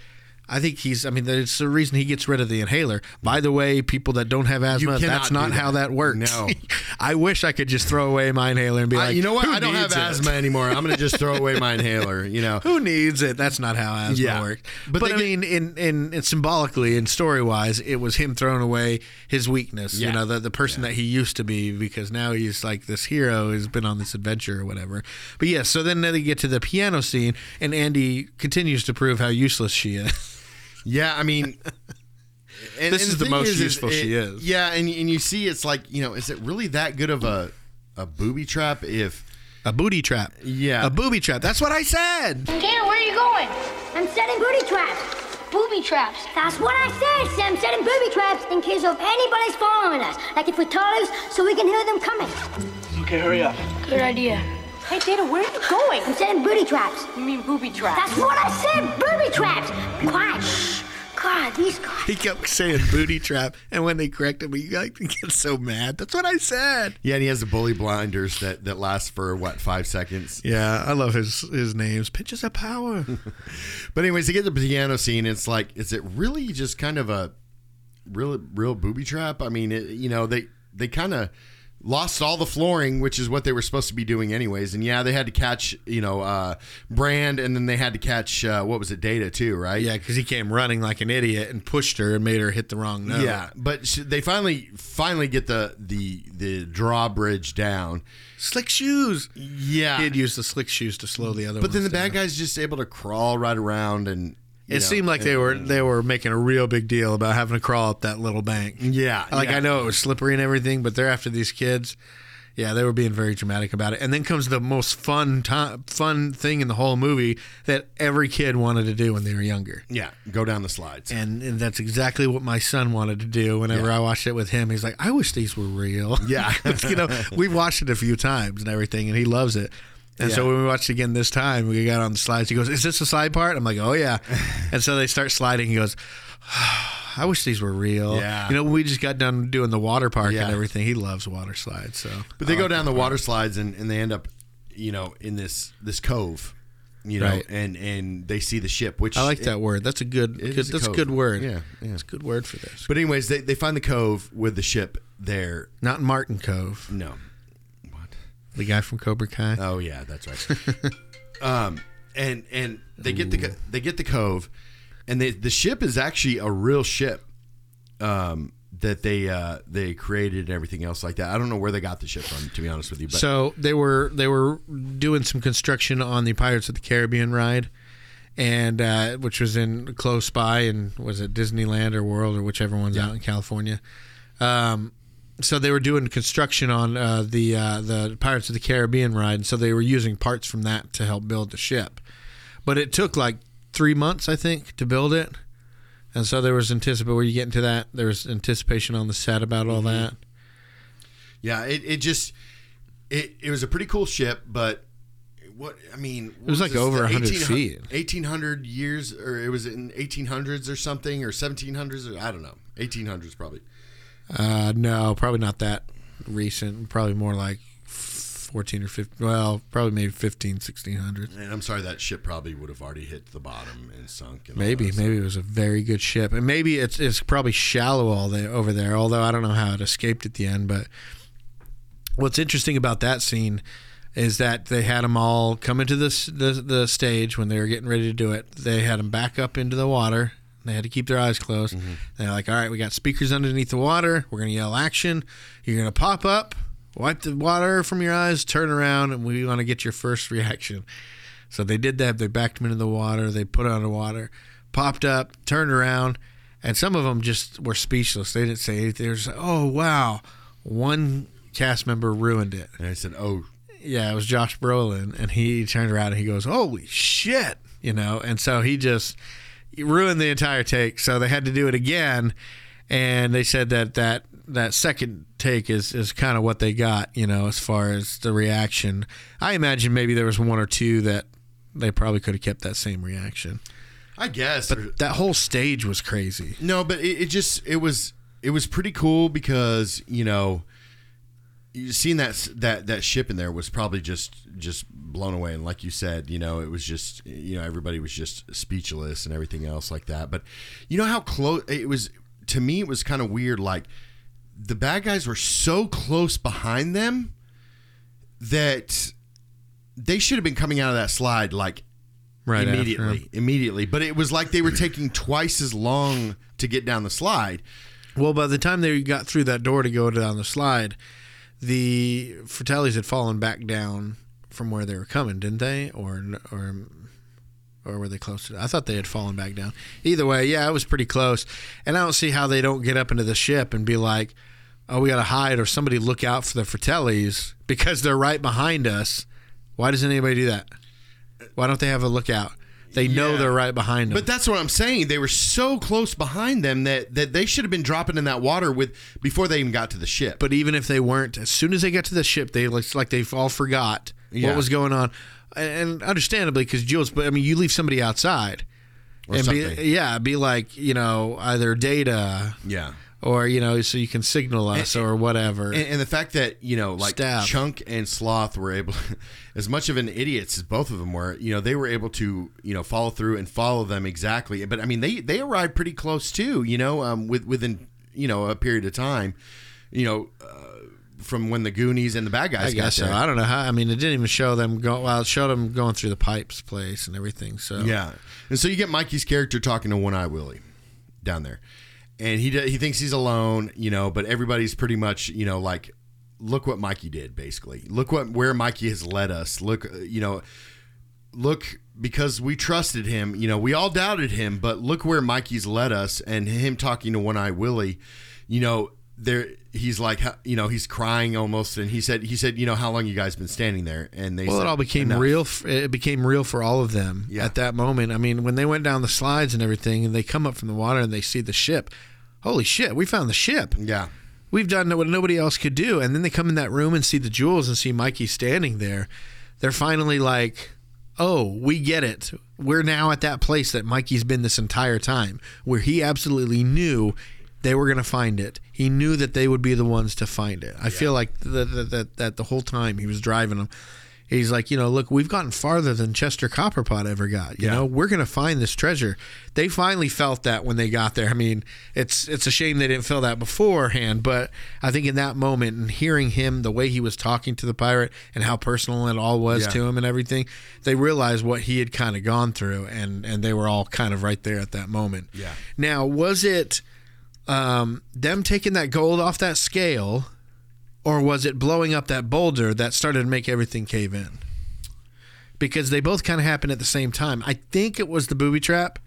I think he's. I mean, that's the reason he gets rid of the inhaler. By the way, people that don't have asthma, that's not do how that. that works. No. I wish I could just throw away my inhaler and be I- like, you know what? "Who I don't have it?" asthma anymore. I'm going to just throw away my inhaler. You know, Who needs it? That's not how asthma Yeah. works. But But, I mean, in, in in symbolically and story wise, it was him throwing away his weakness. Yeah. You know, the the person that he used to be because now he's like this hero has been on this adventure or whatever. But yeah, so then they get to the piano scene, and Andy continues to prove how useless she is. Yeah, I mean, and, This and is the thing most useful it- she is. Yeah, and and you see, it's like you know, is it really that good of a a booby trap if A booty trap. Yeah. A booby trap. That's what I said. Data, where are you going? I'm setting booty traps. Booby traps. That's what I said, Sam. Setting booby traps in case of anybody's following us. Like if we're taller, so we can hear them coming. Okay, hurry up. Good idea. Hey, Data, where are you going? I'm setting booty traps. You mean booby traps? That's what I said, booby traps. Quiet. Shh. God, these guys. He kept saying booty trap, and when they correct him, he like gets so mad. That's what I said. Yeah, and he has the bully blinders that that last for what five seconds. Yeah, I love his his names. Pitches of power. But anyways, to get the piano scene, it's like, is it really just kind of a real real booby trap? I mean, it, you know, they they kind of lost all the flooring, which is what they were supposed to be doing anyways. And yeah, they had to catch, you know, uh, Brand, and then they had to catch uh, what was it, Data too, right? yeah, because he came running like an idiot and pushed her and made her hit the wrong note. Yeah, but they finally finally get the the the drawbridge down. slick shoes. Yeah, He had used the slick shoes to slow the other. but then the ones bad guy's just able to crawl right around and. It know, seemed like they were they were making a real big deal about having to crawl up that little bank. Yeah, Like yeah. I know it was slippery and everything, but they're after these kids. Yeah, they were being very dramatic about it. And then comes the most fun time, fun thing in the whole movie that every kid wanted to do when they were younger. Yeah, go down the slides. And, and that's exactly what my son wanted to do whenever Yeah. I watched it with him. He's like, I wish these were real. Yeah. you know, we've watched it a few times and everything, and he loves it. And so when we watched again this time, we got on the slides. He goes, "Is this the slide part?" I'm like, "Oh yeah." and so they start sliding. He goes, "I wish these were real." Yeah. You know, we just got done doing the water park Yeah. and everything. He loves water slides. So, But they go down the water slides and, and they end up, you know, in this this cove, you know, Right. and and they see the ship, which I like that word. That's a good. It good a that's a good word. Yeah, yeah. It's a good word for this. But anyways, they, they find the cove with the ship there. Not Martin Kove. No. The guy from Cobra Kai. Oh yeah, that's right. um, and and they get the they get the cove, and they, the ship is actually a real ship. Um, that they uh, they created and everything else like that. I don't know where they got the ship from, to be honest with you. But so they were they were doing some construction on the Pirates of the Caribbean ride, and uh, which was in close by, and was it Disneyland or World or whichever one's out in California. Um, so they were doing construction on uh, the uh, the Pirates of the Caribbean ride, and so they were using parts from that to help build the ship. But it took like three months, I think, to build it. And so there was anticipation. Were you getting to that? There was anticipation on the set about all that. yeah, it, it just it it was a pretty cool ship, but what I mean, It was like over 100 feet. eighteen hundred years, or it was in eighteen hundreds or something, or seventeen hundreds, or I don't know, eighteen hundreds probably. Uh, no, probably not that recent. Probably more like 14 or 15. Well, probably maybe 15, 1600. And I'm sorry, that ship probably would have already hit the bottom and sunk. And Maybe, maybe it was a very good ship, and maybe it's it's probably shallow all the, over there. Although I don't know how it escaped at the end. But what's interesting about that scene is that they had them all come into this the the stage when they were getting ready to do it. They had them back up into the water. They had to keep their eyes closed. Mm-hmm. They're like, "All right, we got speakers underneath the water. We're gonna yell action. You're gonna pop up, wipe the water from your eyes, turn around, and we want to get your first reaction." So they did that. They backed them into the water. They put it underwater, popped up, turned around, and some of them just were speechless. They didn't say anything. They were just like, "Oh wow!" One cast member ruined it. And I said, "Oh, Yeah, it was Josh Brolin, and he turned around and he goes, "Holy shit!" You know, and so he just ruined the entire take. So they had to do it again, and they said that that that second take is is kind of what they got. You know, as far as the reaction, I imagine maybe there was one or two that they probably could have kept that same reaction. I guess." or- That whole stage was crazy. No, but it, it just it was it was pretty cool because you know you seen that that that ship in there was probably just just blown away. And like you said you know it was just you know everybody was just speechless and everything else like that. But you know how close it was to me it was kind of weird like the bad guys were so close behind them that they should have been coming out of that slide like Right after. immediately immediately. But it was like they were taking twice as long to get down the slide. Well, by the time they got through that door to go down the slide, the Fratellis had fallen back down from where they were coming, didn't they? Or or or were they close to? I thought they had fallen back down. Either way, yeah, it was pretty close. And I don't see how they don't get up into the ship and be like, "Oh, we got to hide," or somebody look out for the Fratellis because they're right behind us. Why doesn't anybody do that? Why don't they have a lookout? They know Yeah. they're right behind them. But that's what I'm saying. They were so close behind them that, that they should have been dropping in that water with before they even got to the ship. But even if they weren't, as soon as they got to the ship, they it's like they all forgot Yeah. what was going on, and understandably because Jules. But I mean, you leave somebody outside, Or and be, yeah, be like you know either data yeah. Or you know so you can signal us or whatever. And, and the fact that you know, like Stab. Chunk and Sloth were able, as much of an idiots as both of them were, you know, they were able to you know follow through and follow them exactly. But I mean, they they arrived pretty close too. You know, um, with within you know a period of time, you know, uh, from when the Goonies and the bad guys I guess got so. there. I don't know how. I mean, it didn't even show them go. Well, it showed them going through the pipes place and everything. So Yeah, and so you get Mikey's character talking to One Eye Willy down there, and he he thinks he's alone, you know, but everybody's pretty much you know like, look what Mikey did, basically. Look what where Mikey has led us. Look, uh, you know, look because we trusted him. You know, we all doubted him, but look where Mikey's led us, and him talking to One Eye Willy, you know. There, he's like, you know, he's crying almost, and he said, he said, you know, how long you guys been standing there? And they, Well, said, it all became "Enough." real. It became real for all of them Yeah. at that moment. I mean, when they went down the slides and everything, and they come up from the water and they see the ship. Holy shit! We found the ship. Yeah, We've done what nobody else could do. And then they come in that room and see the jewels and see Mikey standing there. They're finally like, "Oh, we get it. We're now at that place that Mikey's been this entire time, where he absolutely knew." They were going to find it. He knew that they would be the ones to find it. I feel like that, that the whole time he was driving them, He's like, you know, look, we've gotten farther than Chester Copperpot ever got. You Yeah. know, we're going to find this treasure. They finally felt that when they got there. I mean, it's it's a shame they didn't feel that beforehand, but I think in that moment and hearing him the way he was talking to the pirate and how personal it all was Yeah. to him and everything, they realized what he had kind of gone through, and and they were all kind of right there at that moment. Yeah. Now, was it um, them taking that gold off that scale? Or was it blowing up that boulder that started to make everything cave in? Because they both kind of happened at the same time. I think it was the booby trap,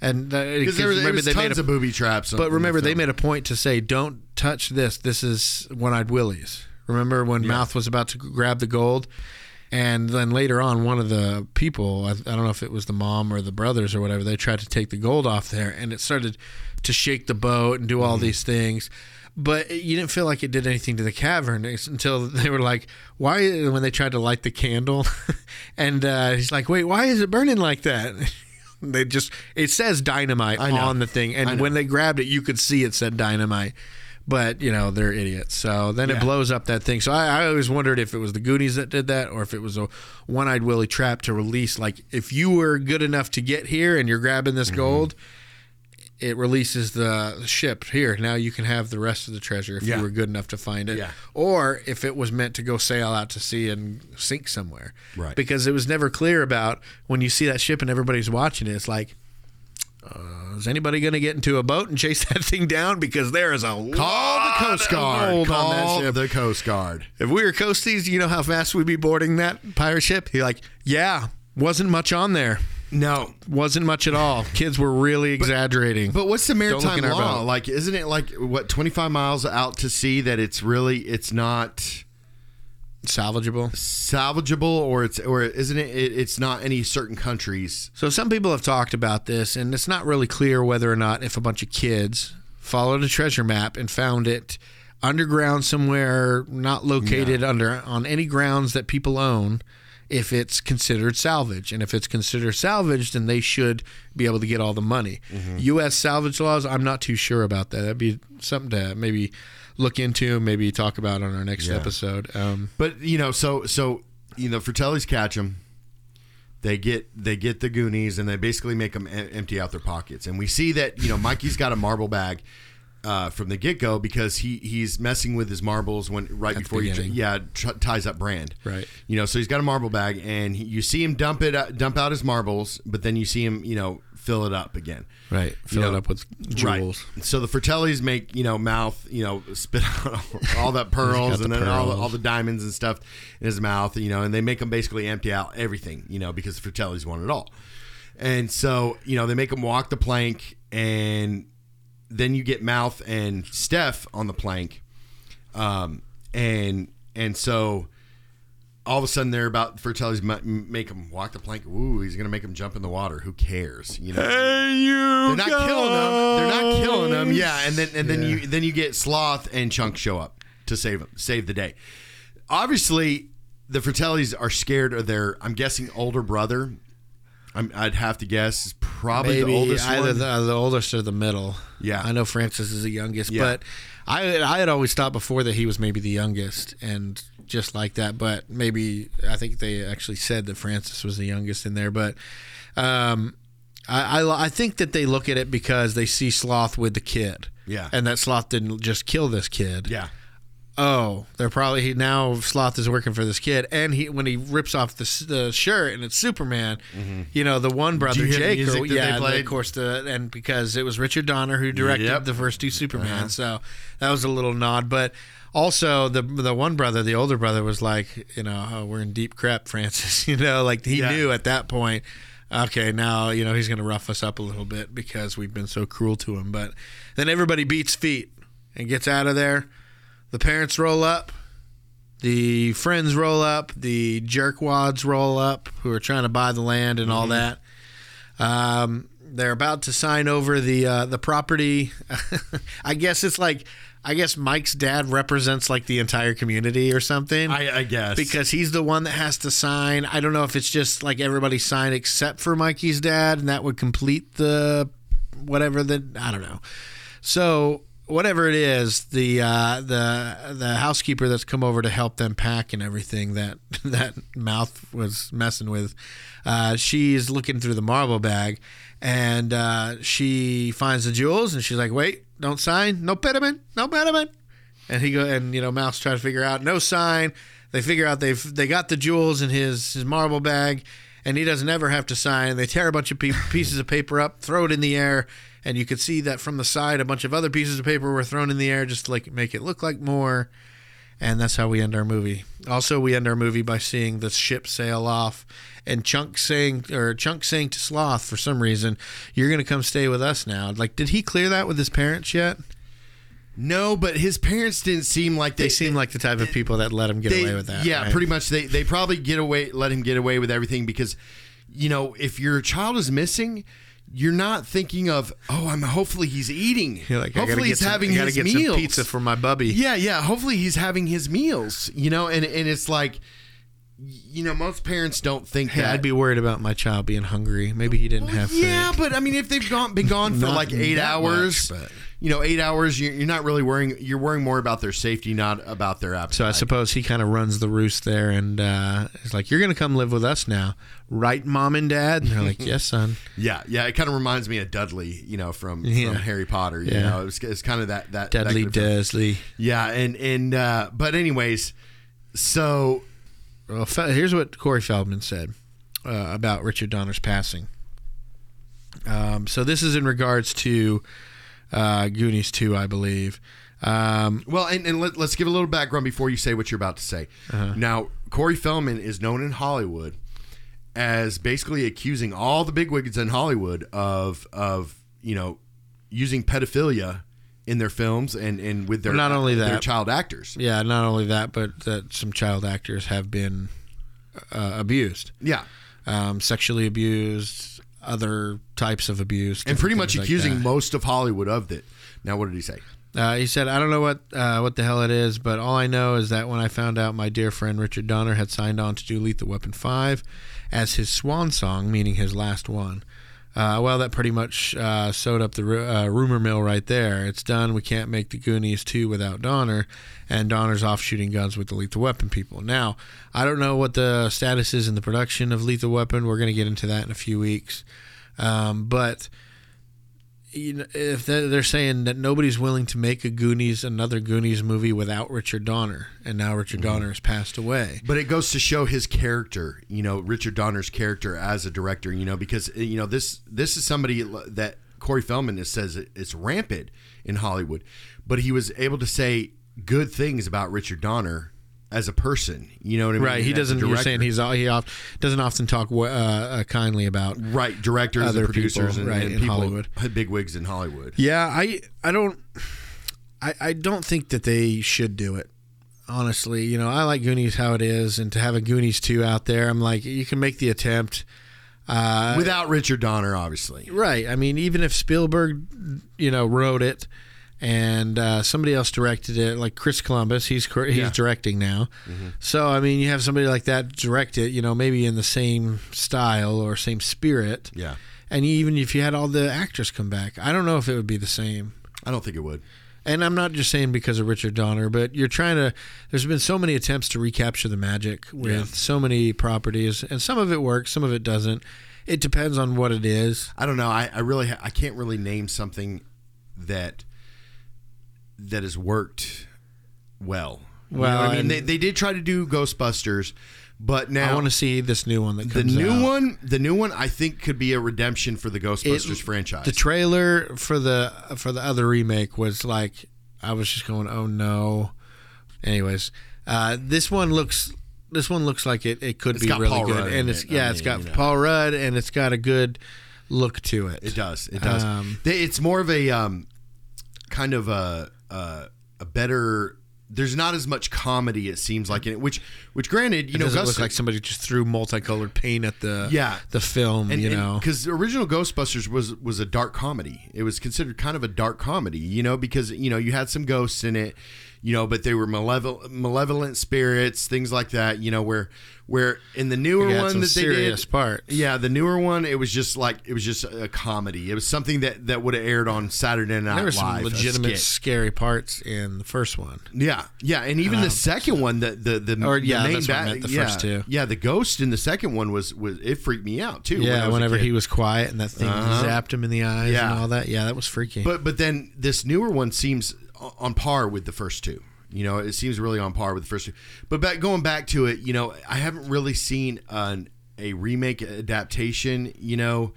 and uh, because there was, there remember was they tons made a, of booby traps. but remember they made a point to say, "Don't touch this. This is one-eyed Willy's." Remember when Mouth was about to grab the gold, and then later on, one of the people, I, I don't know if it was the mom or the brothers or whatever, they tried to take the gold off there, and it started to shake the boat and do all these things. But you didn't feel like it did anything to the cavern until they were like, "Why?" When they tried to light the candle, and uh, he's like, "Wait, why is it burning like that?" they just it says dynamite on the thing, and when they grabbed it, you could see it said dynamite. But you know they're idiots, so then Yeah. it blows up that thing. So I, I always wondered if it was the Goonies that did that, or if it was a one-eyed Willy trap to release. Like if you were good enough to get here and you're grabbing this Mm-hmm. gold, it releases the ship here. Now you can have the rest of the treasure if Yeah. you were good enough to find it. Yeah. Or if it was meant to go sail out to sea and sink somewhere. Right. Because it was never clear about when you see that ship and everybody's watching it. It's like, uh, is anybody going to get into a boat and chase that thing down? Because there is a Call the Coast Guard. gold on that Call ship. the Coast Guard. If we were coasties, you know how fast we'd be boarding that pirate ship? He like, yeah, wasn't much on there. No, Wasn't much at all. Kids were really exaggerating. But what's the maritime law? Like, isn't it like what twenty five miles out to sea that it's really it's not salvageable. salvageable, or it's or isn't it, it? It's not any certain countries. So some people have talked about this, and it's not really clear whether or not if a bunch of kids followed a treasure map and found it underground somewhere, not located under on any grounds that people own, if it's considered salvage. And if it's considered salvage, then they should be able to get all the money. U.S. salvage laws, I'm not too sure about that. That'd be something to maybe look into, maybe talk about on our next Yeah. episode. Um, But you know, so so you know, Fratelli's catch them. They get they get the Goonies and they basically make them empty out their pockets. And we see that you know Mikey's got a marble bag uh, from the get go because he he's messing with his marbles when right the before he yeah tr- ties up Brand. Right. You know, so he's got a marble bag and he, you see him dump it uh, dump out his marbles, but then you see him you know fill it up again. right. Fill You it know, up with jewels. Right. So the Fratellis make you know mouth you know spit out all that pearls the and then all the, all the diamonds and stuff in his mouth. You know, and they make him basically empty out everything. You know, because the Fratellis want it all. And so you know they make him walk the plank, and then you get mouth and Steph on the plank, um, and and so all of a sudden they're about Fratelli's ma- make him walk the plank. Ooh, he's gonna make him jump in the water. Who cares? You know. Hey, you. They're not killing them. They're not killing them. Yeah, and then and then Yeah. you then you get Sloth and Chunk show up to save them, save the day. Obviously, the Fratellis are scared of their. I'm guessing older brother. I'm, I'd have to guess is probably Maybe the oldest either one. the, the oldest or the middle. Yeah. I know Francis is the youngest, Yeah. but I I had always thought before that he was maybe the youngest, and just like that. But maybe I think they actually said that Francis was the youngest in there. But um, I, I I think that they look at it because they see Sloth with the kid. Yeah. and that Sloth didn't just kill this kid. yeah, Oh, they're probably he now Sloth is working for this kid, and he when he rips off the, the shirt and it's Superman, you know the one brother Mm-hmm. hear the Jake, or, that yeah, played? of course the and because it was Richard Donner who directed Yep. Uh-huh. the first two Superman, so that was a little nod, but. Also, the the one brother, the older brother, was like, you know, oh, we're in deep crap, Francis. You know, like he Yeah. knew at that point. Okay, now you know he's going to rough us up a little bit because we've been so cruel to him. But then everybody beats feet and gets out of there. The parents roll up. The friends roll up. The jerkwads roll up who are trying to buy the land and all that. Um, they're about to sign over the uh, the property. I guess it's like I guess Mike's dad represents like the entire community or something. I, I guess because he's the one that has to sign. I don't know if it's just like everybody signed except for Mikey's dad, and that would complete the whatever the I don't know. So whatever it is, the uh, the the housekeeper that's come over to help them pack and everything that that mouth was messing with, uh, she's looking through the marble bag, and uh, she finds the jewels, and she's like, "Wait, don't sign, no pediment, no pediment." And he go and you know Mouth try to figure out no sign. They figure out they've they got the jewels in his his marble bag, and he doesn't ever have to sign. They tear a bunch of pe- pieces of paper up, throw it in the air, and you could see that from the side a bunch of other pieces of paper were thrown in the air just to like make it look like more. And that's how we end our movie. Also, we end our movie by seeing the ship sail off, and Chunk saying or Chunk saying to Sloth for some reason, "You're gonna come stay with us now." Like, did he clear that with his parents yet? no, but his parents didn't seem like they, They seem like the type of people that let him get they- away with that. Yeah, right? pretty much. They they probably get away, let him get away with everything because, you know, if your child is missing, you're not thinking of, oh, I'm hopefully he's eating. You're like, hopefully he's some, having his get meals. some pizza for my bubby. Yeah, yeah. Hopefully he's having his meals. You know, and and it's like, you know, most parents don't think Hey, that. I'd be worried about my child being hungry. Maybe he didn't have food. yeah, but I mean, if they've gone been gone for Not like eight hours, much, you know, eight hours, you're, you're not really worrying. You're worrying more about their safety, not about their appetite. So I suppose he kind of runs the roost there, and uh, he's like, "You're going to come live with us now, right, mom and dad?" And they're like, "Yes, son." Yeah, yeah. It kind of reminds me of Dudley, you know, from, Yeah. from Harry Potter. You Yeah. know, it's, it's kind of that that Dudley that Dursley. Yeah, and and uh, but anyways, so Well, here's what Corey Feldman said uh, about Richard Donner's passing. Um, so this is in regards to uh, Goonies 2, I believe. Um, well, and, and let, let's give a little background before you say what you're about to say. Uh-huh. Now, Corey Feldman is known in Hollywood as basically accusing all the bigwigs in Hollywood of of you know using pedophilia in their films and and with their Not only their that. child actors. yeah, not only that, but that some child actors have been uh, abused, Yeah. um, sexually abused, other types of abuse, And pretty much things like accusing most of Hollywood of it. Now, what did he say? Uh, he said, "I don't know what uh, what the hell it is, but all I know is that when I found out my dear friend Richard Donner had signed on to do Lethal Weapon five as his swan song, meaning his last one, uh, well, that pretty much uh, sewed up the ru- uh, rumor mill right there. It's done. We can't make the Goonies two without Donner, and Donner's off shooting guns with the Lethal Weapon people. Now, I don't know what the status is in the production of Lethal Weapon. We're going to get into that in a few weeks, um, but." You know, if they're they're saying that nobody's willing to make a Goonies another Goonies movie without Richard Donner, and now Richard mhm. Donner has passed away. But it goes to show his character, you know, Richard Donner's character as a director, you know, because uh, you know this this is somebody that Corey Feldman says it's rampant in Hollywood, but he was able to say good things about Richard Donner as a person. You know what I mean? Right? He As doesn't. You're saying he's all- he off, doesn't often talk uh, uh, kindly about. right directors Other and producers people, and, right, and in people, Hollywood. big wigs in Hollywood. Yeah, I I don't I, I don't think that they should do it. honestly. You know, I like Goonies how it is, and to have a Goonies two out there, I'm like, you can make the attempt. Uh, Without Richard Donner, obviously. Right. I mean, even if Spielberg, you know, wrote it and uh, somebody else directed it, like Chris Columbus, he's he's Yeah. directing now. So I mean, you have somebody like that direct it, you know, maybe in the same style or same spirit. Yeah. And even if you had all the actors come back, I don't know if it would be the same. I don't think it would. And I'm not just saying because of Richard Donner, but you're trying to. There's been so many attempts to recapture the magic with Yeah. so many properties, and some of it works, some of it doesn't. It depends on what it is. I don't know. I, I really I can't really name something that that has worked well. You know Well, I mean, they, they did try to do Ghostbusters, but now I want to see this new one that the new out. one, the new one, I think could be a redemption for the Ghostbusters It- franchise. The trailer for the for the other remake was like I was just going, oh no. Anyways, uh, this one looks this one looks like it, it could It's be got really Paul good, Rudd and it's it. yeah, I it's mean, got you know. Paul Rudd, and it's got a good look to it. It does. It does. Um, it's more of a um, kind of a, a a better. There's not as much comedy. It seems like in it. Which, which, granted, you It know, doesn't look like somebody just threw multicolored paint at the Yeah. the film. you know, because the original Ghostbusters was was a dark comedy. It was considered kind of a dark comedy, you know, because you know you had some ghosts in it, you know, but they were malevolent, malevolent spirits, things like that, you know, where where in the newer one that they did, parts. yeah, the newer one, it was just like it was just a comedy. It was something that that would have aired on Saturday Night there were Live. some legitimate scary parts in the first one. Yeah, yeah, and even the second one, the the the, Or, the yeah, main that's meant, the yeah, first two. Yeah, the ghost in the second one was was it freaked me out too. Yeah, a whenever he was quiet and that thing Uh-huh. zapped him in the eyes Yeah. and all that. Yeah, that was freaky. But but then this newer one seems on par with the first two. You know, it seems really on par with the first two. But back going back to it, you know, I haven't really seen an, a remake adaptation. You know,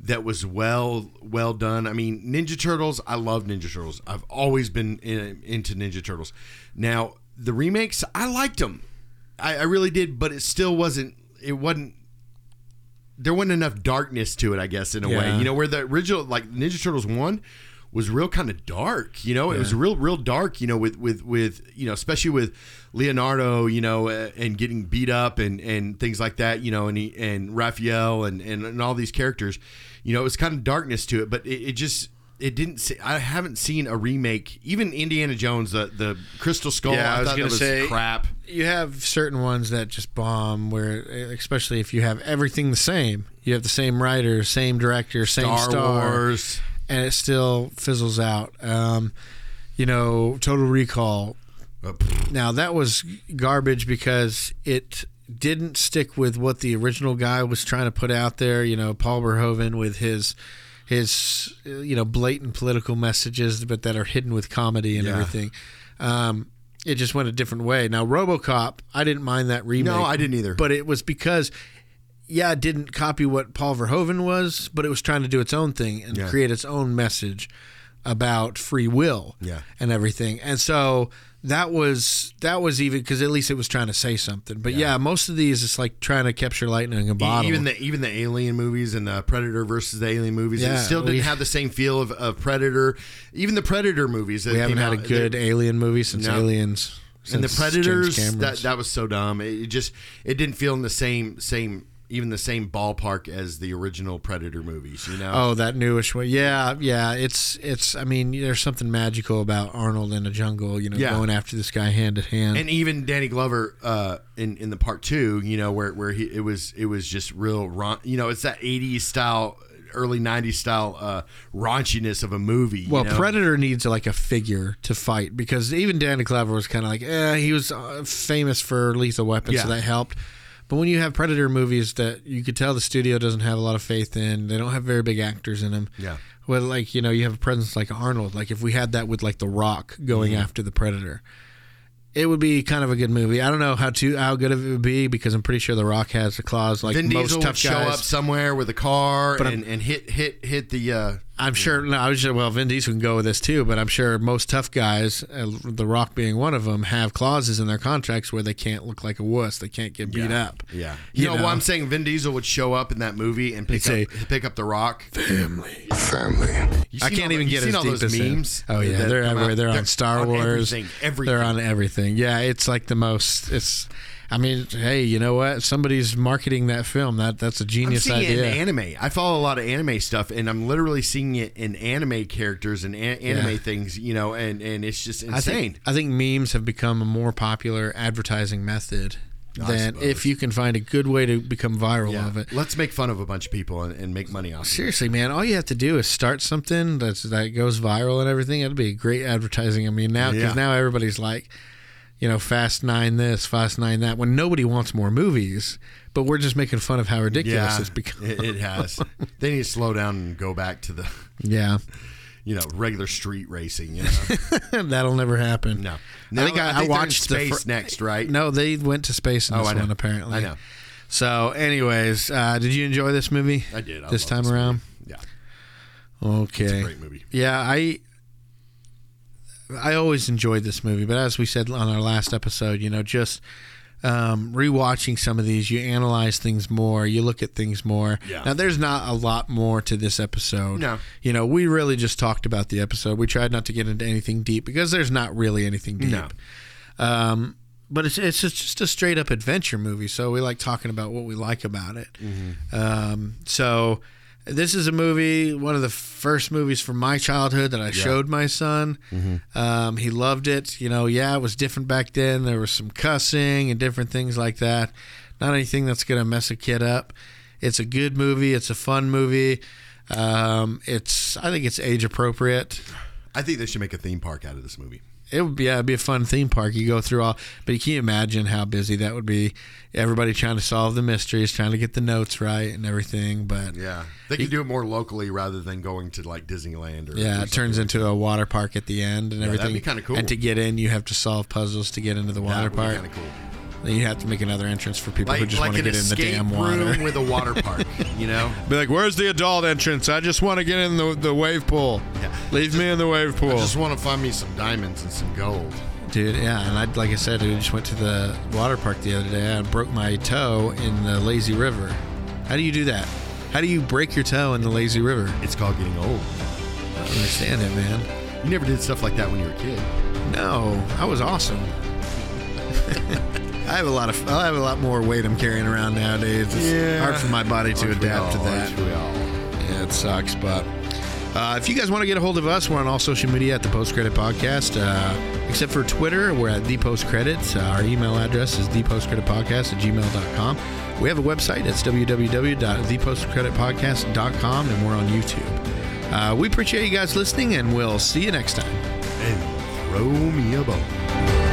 that was well well done. I mean, Ninja Turtles. I love Ninja Turtles. I've always been in, into Ninja Turtles. Now the remakes, I liked them. I, I really did, but it still wasn't. It wasn't there wasn't enough darkness to it, I guess, in a way. You know, where the original like Ninja Turtles one was real kind of dark. You know, it was real, real dark. You know, with with with you know, especially with Leonardo. You know, uh, and getting beat up and and things like that. You know, and he, and Raphael and, and and all these characters. You know, it was kind of darkness to it, but it, it just. It didn't. See, I haven't seen a remake. Even Indiana Jones, the the Crystal Skull. Yeah, I was gonna say- crap. you have certain ones that just bomb where especially if you have everything the same you have the same writer same director same Star star Wars. And it still fizzles out. Um, you know total recall. Now that was garbage because it didn't stick with what the original guy was trying to put out there. You know paul verhoeven with his his you know blatant political messages but that are hidden with comedy and Yeah. everything. Um, it just went a different way. Now robocop i didn't mind that remake. No, I didn't either. but it was because yeah it didn't copy what paul verhoeven was but it was trying to do its own thing and Yeah. create its own message about free will Yeah. and everything and so that was that was even because at least it was trying to say something but yeah. most of these it's like trying to capture lightning in a bottle Even the even the Alien movies and the Predator versus the Alien movies, Yeah, it still didn't we- have the same feel of, of Predator. Even the Predator movies, that we haven't came had a good alien movie since No. aliens and the Predators. That that was so dumb. It, it just it didn't feel in the same same even the same ballpark as the original Predator movies. You know. Oh, that newish one. Yeah, yeah. It's it's. I mean, there's something magical about Arnold in a jungle. You know, Yeah. going after this guy hand to hand. and even Danny Glover uh, in in the part two, you know, where where he it was it was just real, you know, it's that '80s style, early '90s style uh, raunchiness of a movie. you Well, know? Predator needs like a figure to fight because even Danny Glover was kind of like, eh, he was uh, famous for Lethal Weapon, so that helped. But when you have Predator movies that you could tell the studio doesn't have a lot of faith in, they don't have very big actors in them. Yeah. Well, like you know, you have a presence like Arnold. Like if we had that with like The Rock going Mm-hmm. after the Predator, it would be kind of a good movie. I don't know how to how good of it would be because I'm pretty sure The Rock has a clause like Vin most Diesel tough would show guys. up somewhere with a car But and, and hit hit hit the uh, I'm sure. No, I was just, well, Vin Diesel can go with this too, but I'm sure most tough guys, uh, The Rock being one of them, have clauses in their contracts where they can't look like a wuss. They can't get beat yeah. up. Yeah. You You, know, know? what I'm saying? Vin Diesel would show up in that movie and pick He'd up pick up the Rock. Family. Family. I can't all the- even you get seen as all deep those as that. memes. Oh yeah, they're come everywhere. out? They're, on Star on Wars. Everything. everything. They're on everything. Yeah, it's like the most. It's. I mean, hey, you know what? Somebody's marketing that film. That that's a I'm genius seeing idea. it in anime. I follow a lot of anime stuff, and I'm literally seeing it in anime characters and anime Yeah. things. You know, and and it's just I insane. think I think memes have become a more popular advertising method I than if you can find a good way to become viral yeah. of it. Let's make fun of a bunch of people and, and make money off. of it. Seriously, man, all you have to do is start something that's that goes viral and everything. It'll be great advertising. I mean, now because Yeah. now everybody's like, you know, Fast Nine this, Fast Nine that. When nobody wants more movies, but we're just making fun of how ridiculous Yeah, it's become. it, it has. they need to slow down and go back to the, yeah, you know, regular street racing. You know, that'll never happen. no. I think I, I, they're in watched space fir- next, right? No, they went to space in Oh, this I one apparently. I know. So, anyways, uh, did you enjoy this movie? I did. I this time this around. movie. Yeah, Okay. it's a great movie. Yeah, I I always enjoyed this movie, but as we said on our last episode, you know, just um, rewatching some of these, you analyze things more, you look at things more. Yeah. Now, there's not a lot more to this episode. No. You know, we really just talked about the episode. We tried not to get into anything deep because there's not really anything deep. No. Um, but it's it's just a straight up adventure movie, so we like talking about what we like about it. Mm-hmm. Um, so this is a movie, one of the first movies from my childhood that I showed my son. Mm-hmm. Um, he loved it. You know, yeah, it was different back then. There was some cussing and different things like that. Not anything that's gonna mess a kid up. It's a good movie. It's a fun movie. Um, it's I think it's age appropriate. I think they should make a theme park out of this movie. It would be yeah, it'd be a fun theme park. You go through all, but you can you imagine how busy that would be? Everybody trying to solve the mysteries, trying to get the notes right and everything. But Yeah, they could do it more locally rather than going to like Disneyland or yeah, or it turns into a water park at the end and Yeah, that'd everything. be kinda cool. And to get in, you have to solve puzzles to get into the water park. kinda cool. Then you have to make another entrance for people who just like want to get in the damn room water. with a water park, you know? Be like, where's the adult entrance? I just want to get in the the wave pool. Yeah. Leave me in the wave pool. I just want to find me some diamonds and some gold. Dude, yeah, and I like I said, I just went to the water park the other day. I broke my toe in the lazy river. How do you do that? How do you break your toe in the lazy river? It's called getting old. I don't understand it, man. You never did stuff like that when you were a kid. No, I was awesome. I have a lot of I have a lot more weight I'm carrying around nowadays. It's hard for my body to Aren't adapt to that. All? Yeah, it sucks, but uh, if you guys want to get a hold of us, we're on all social media at the Post Credit Podcast. Uh, except for Twitter, we're at the Post Credits. Uh, our email address is thepostcreditpodcast at gmail.com. We have a website. It's www.thepostcreditpodcast.com, and we're on YouTube. Uh, we appreciate you guys listening, and we'll see you next time. And throw me a bone.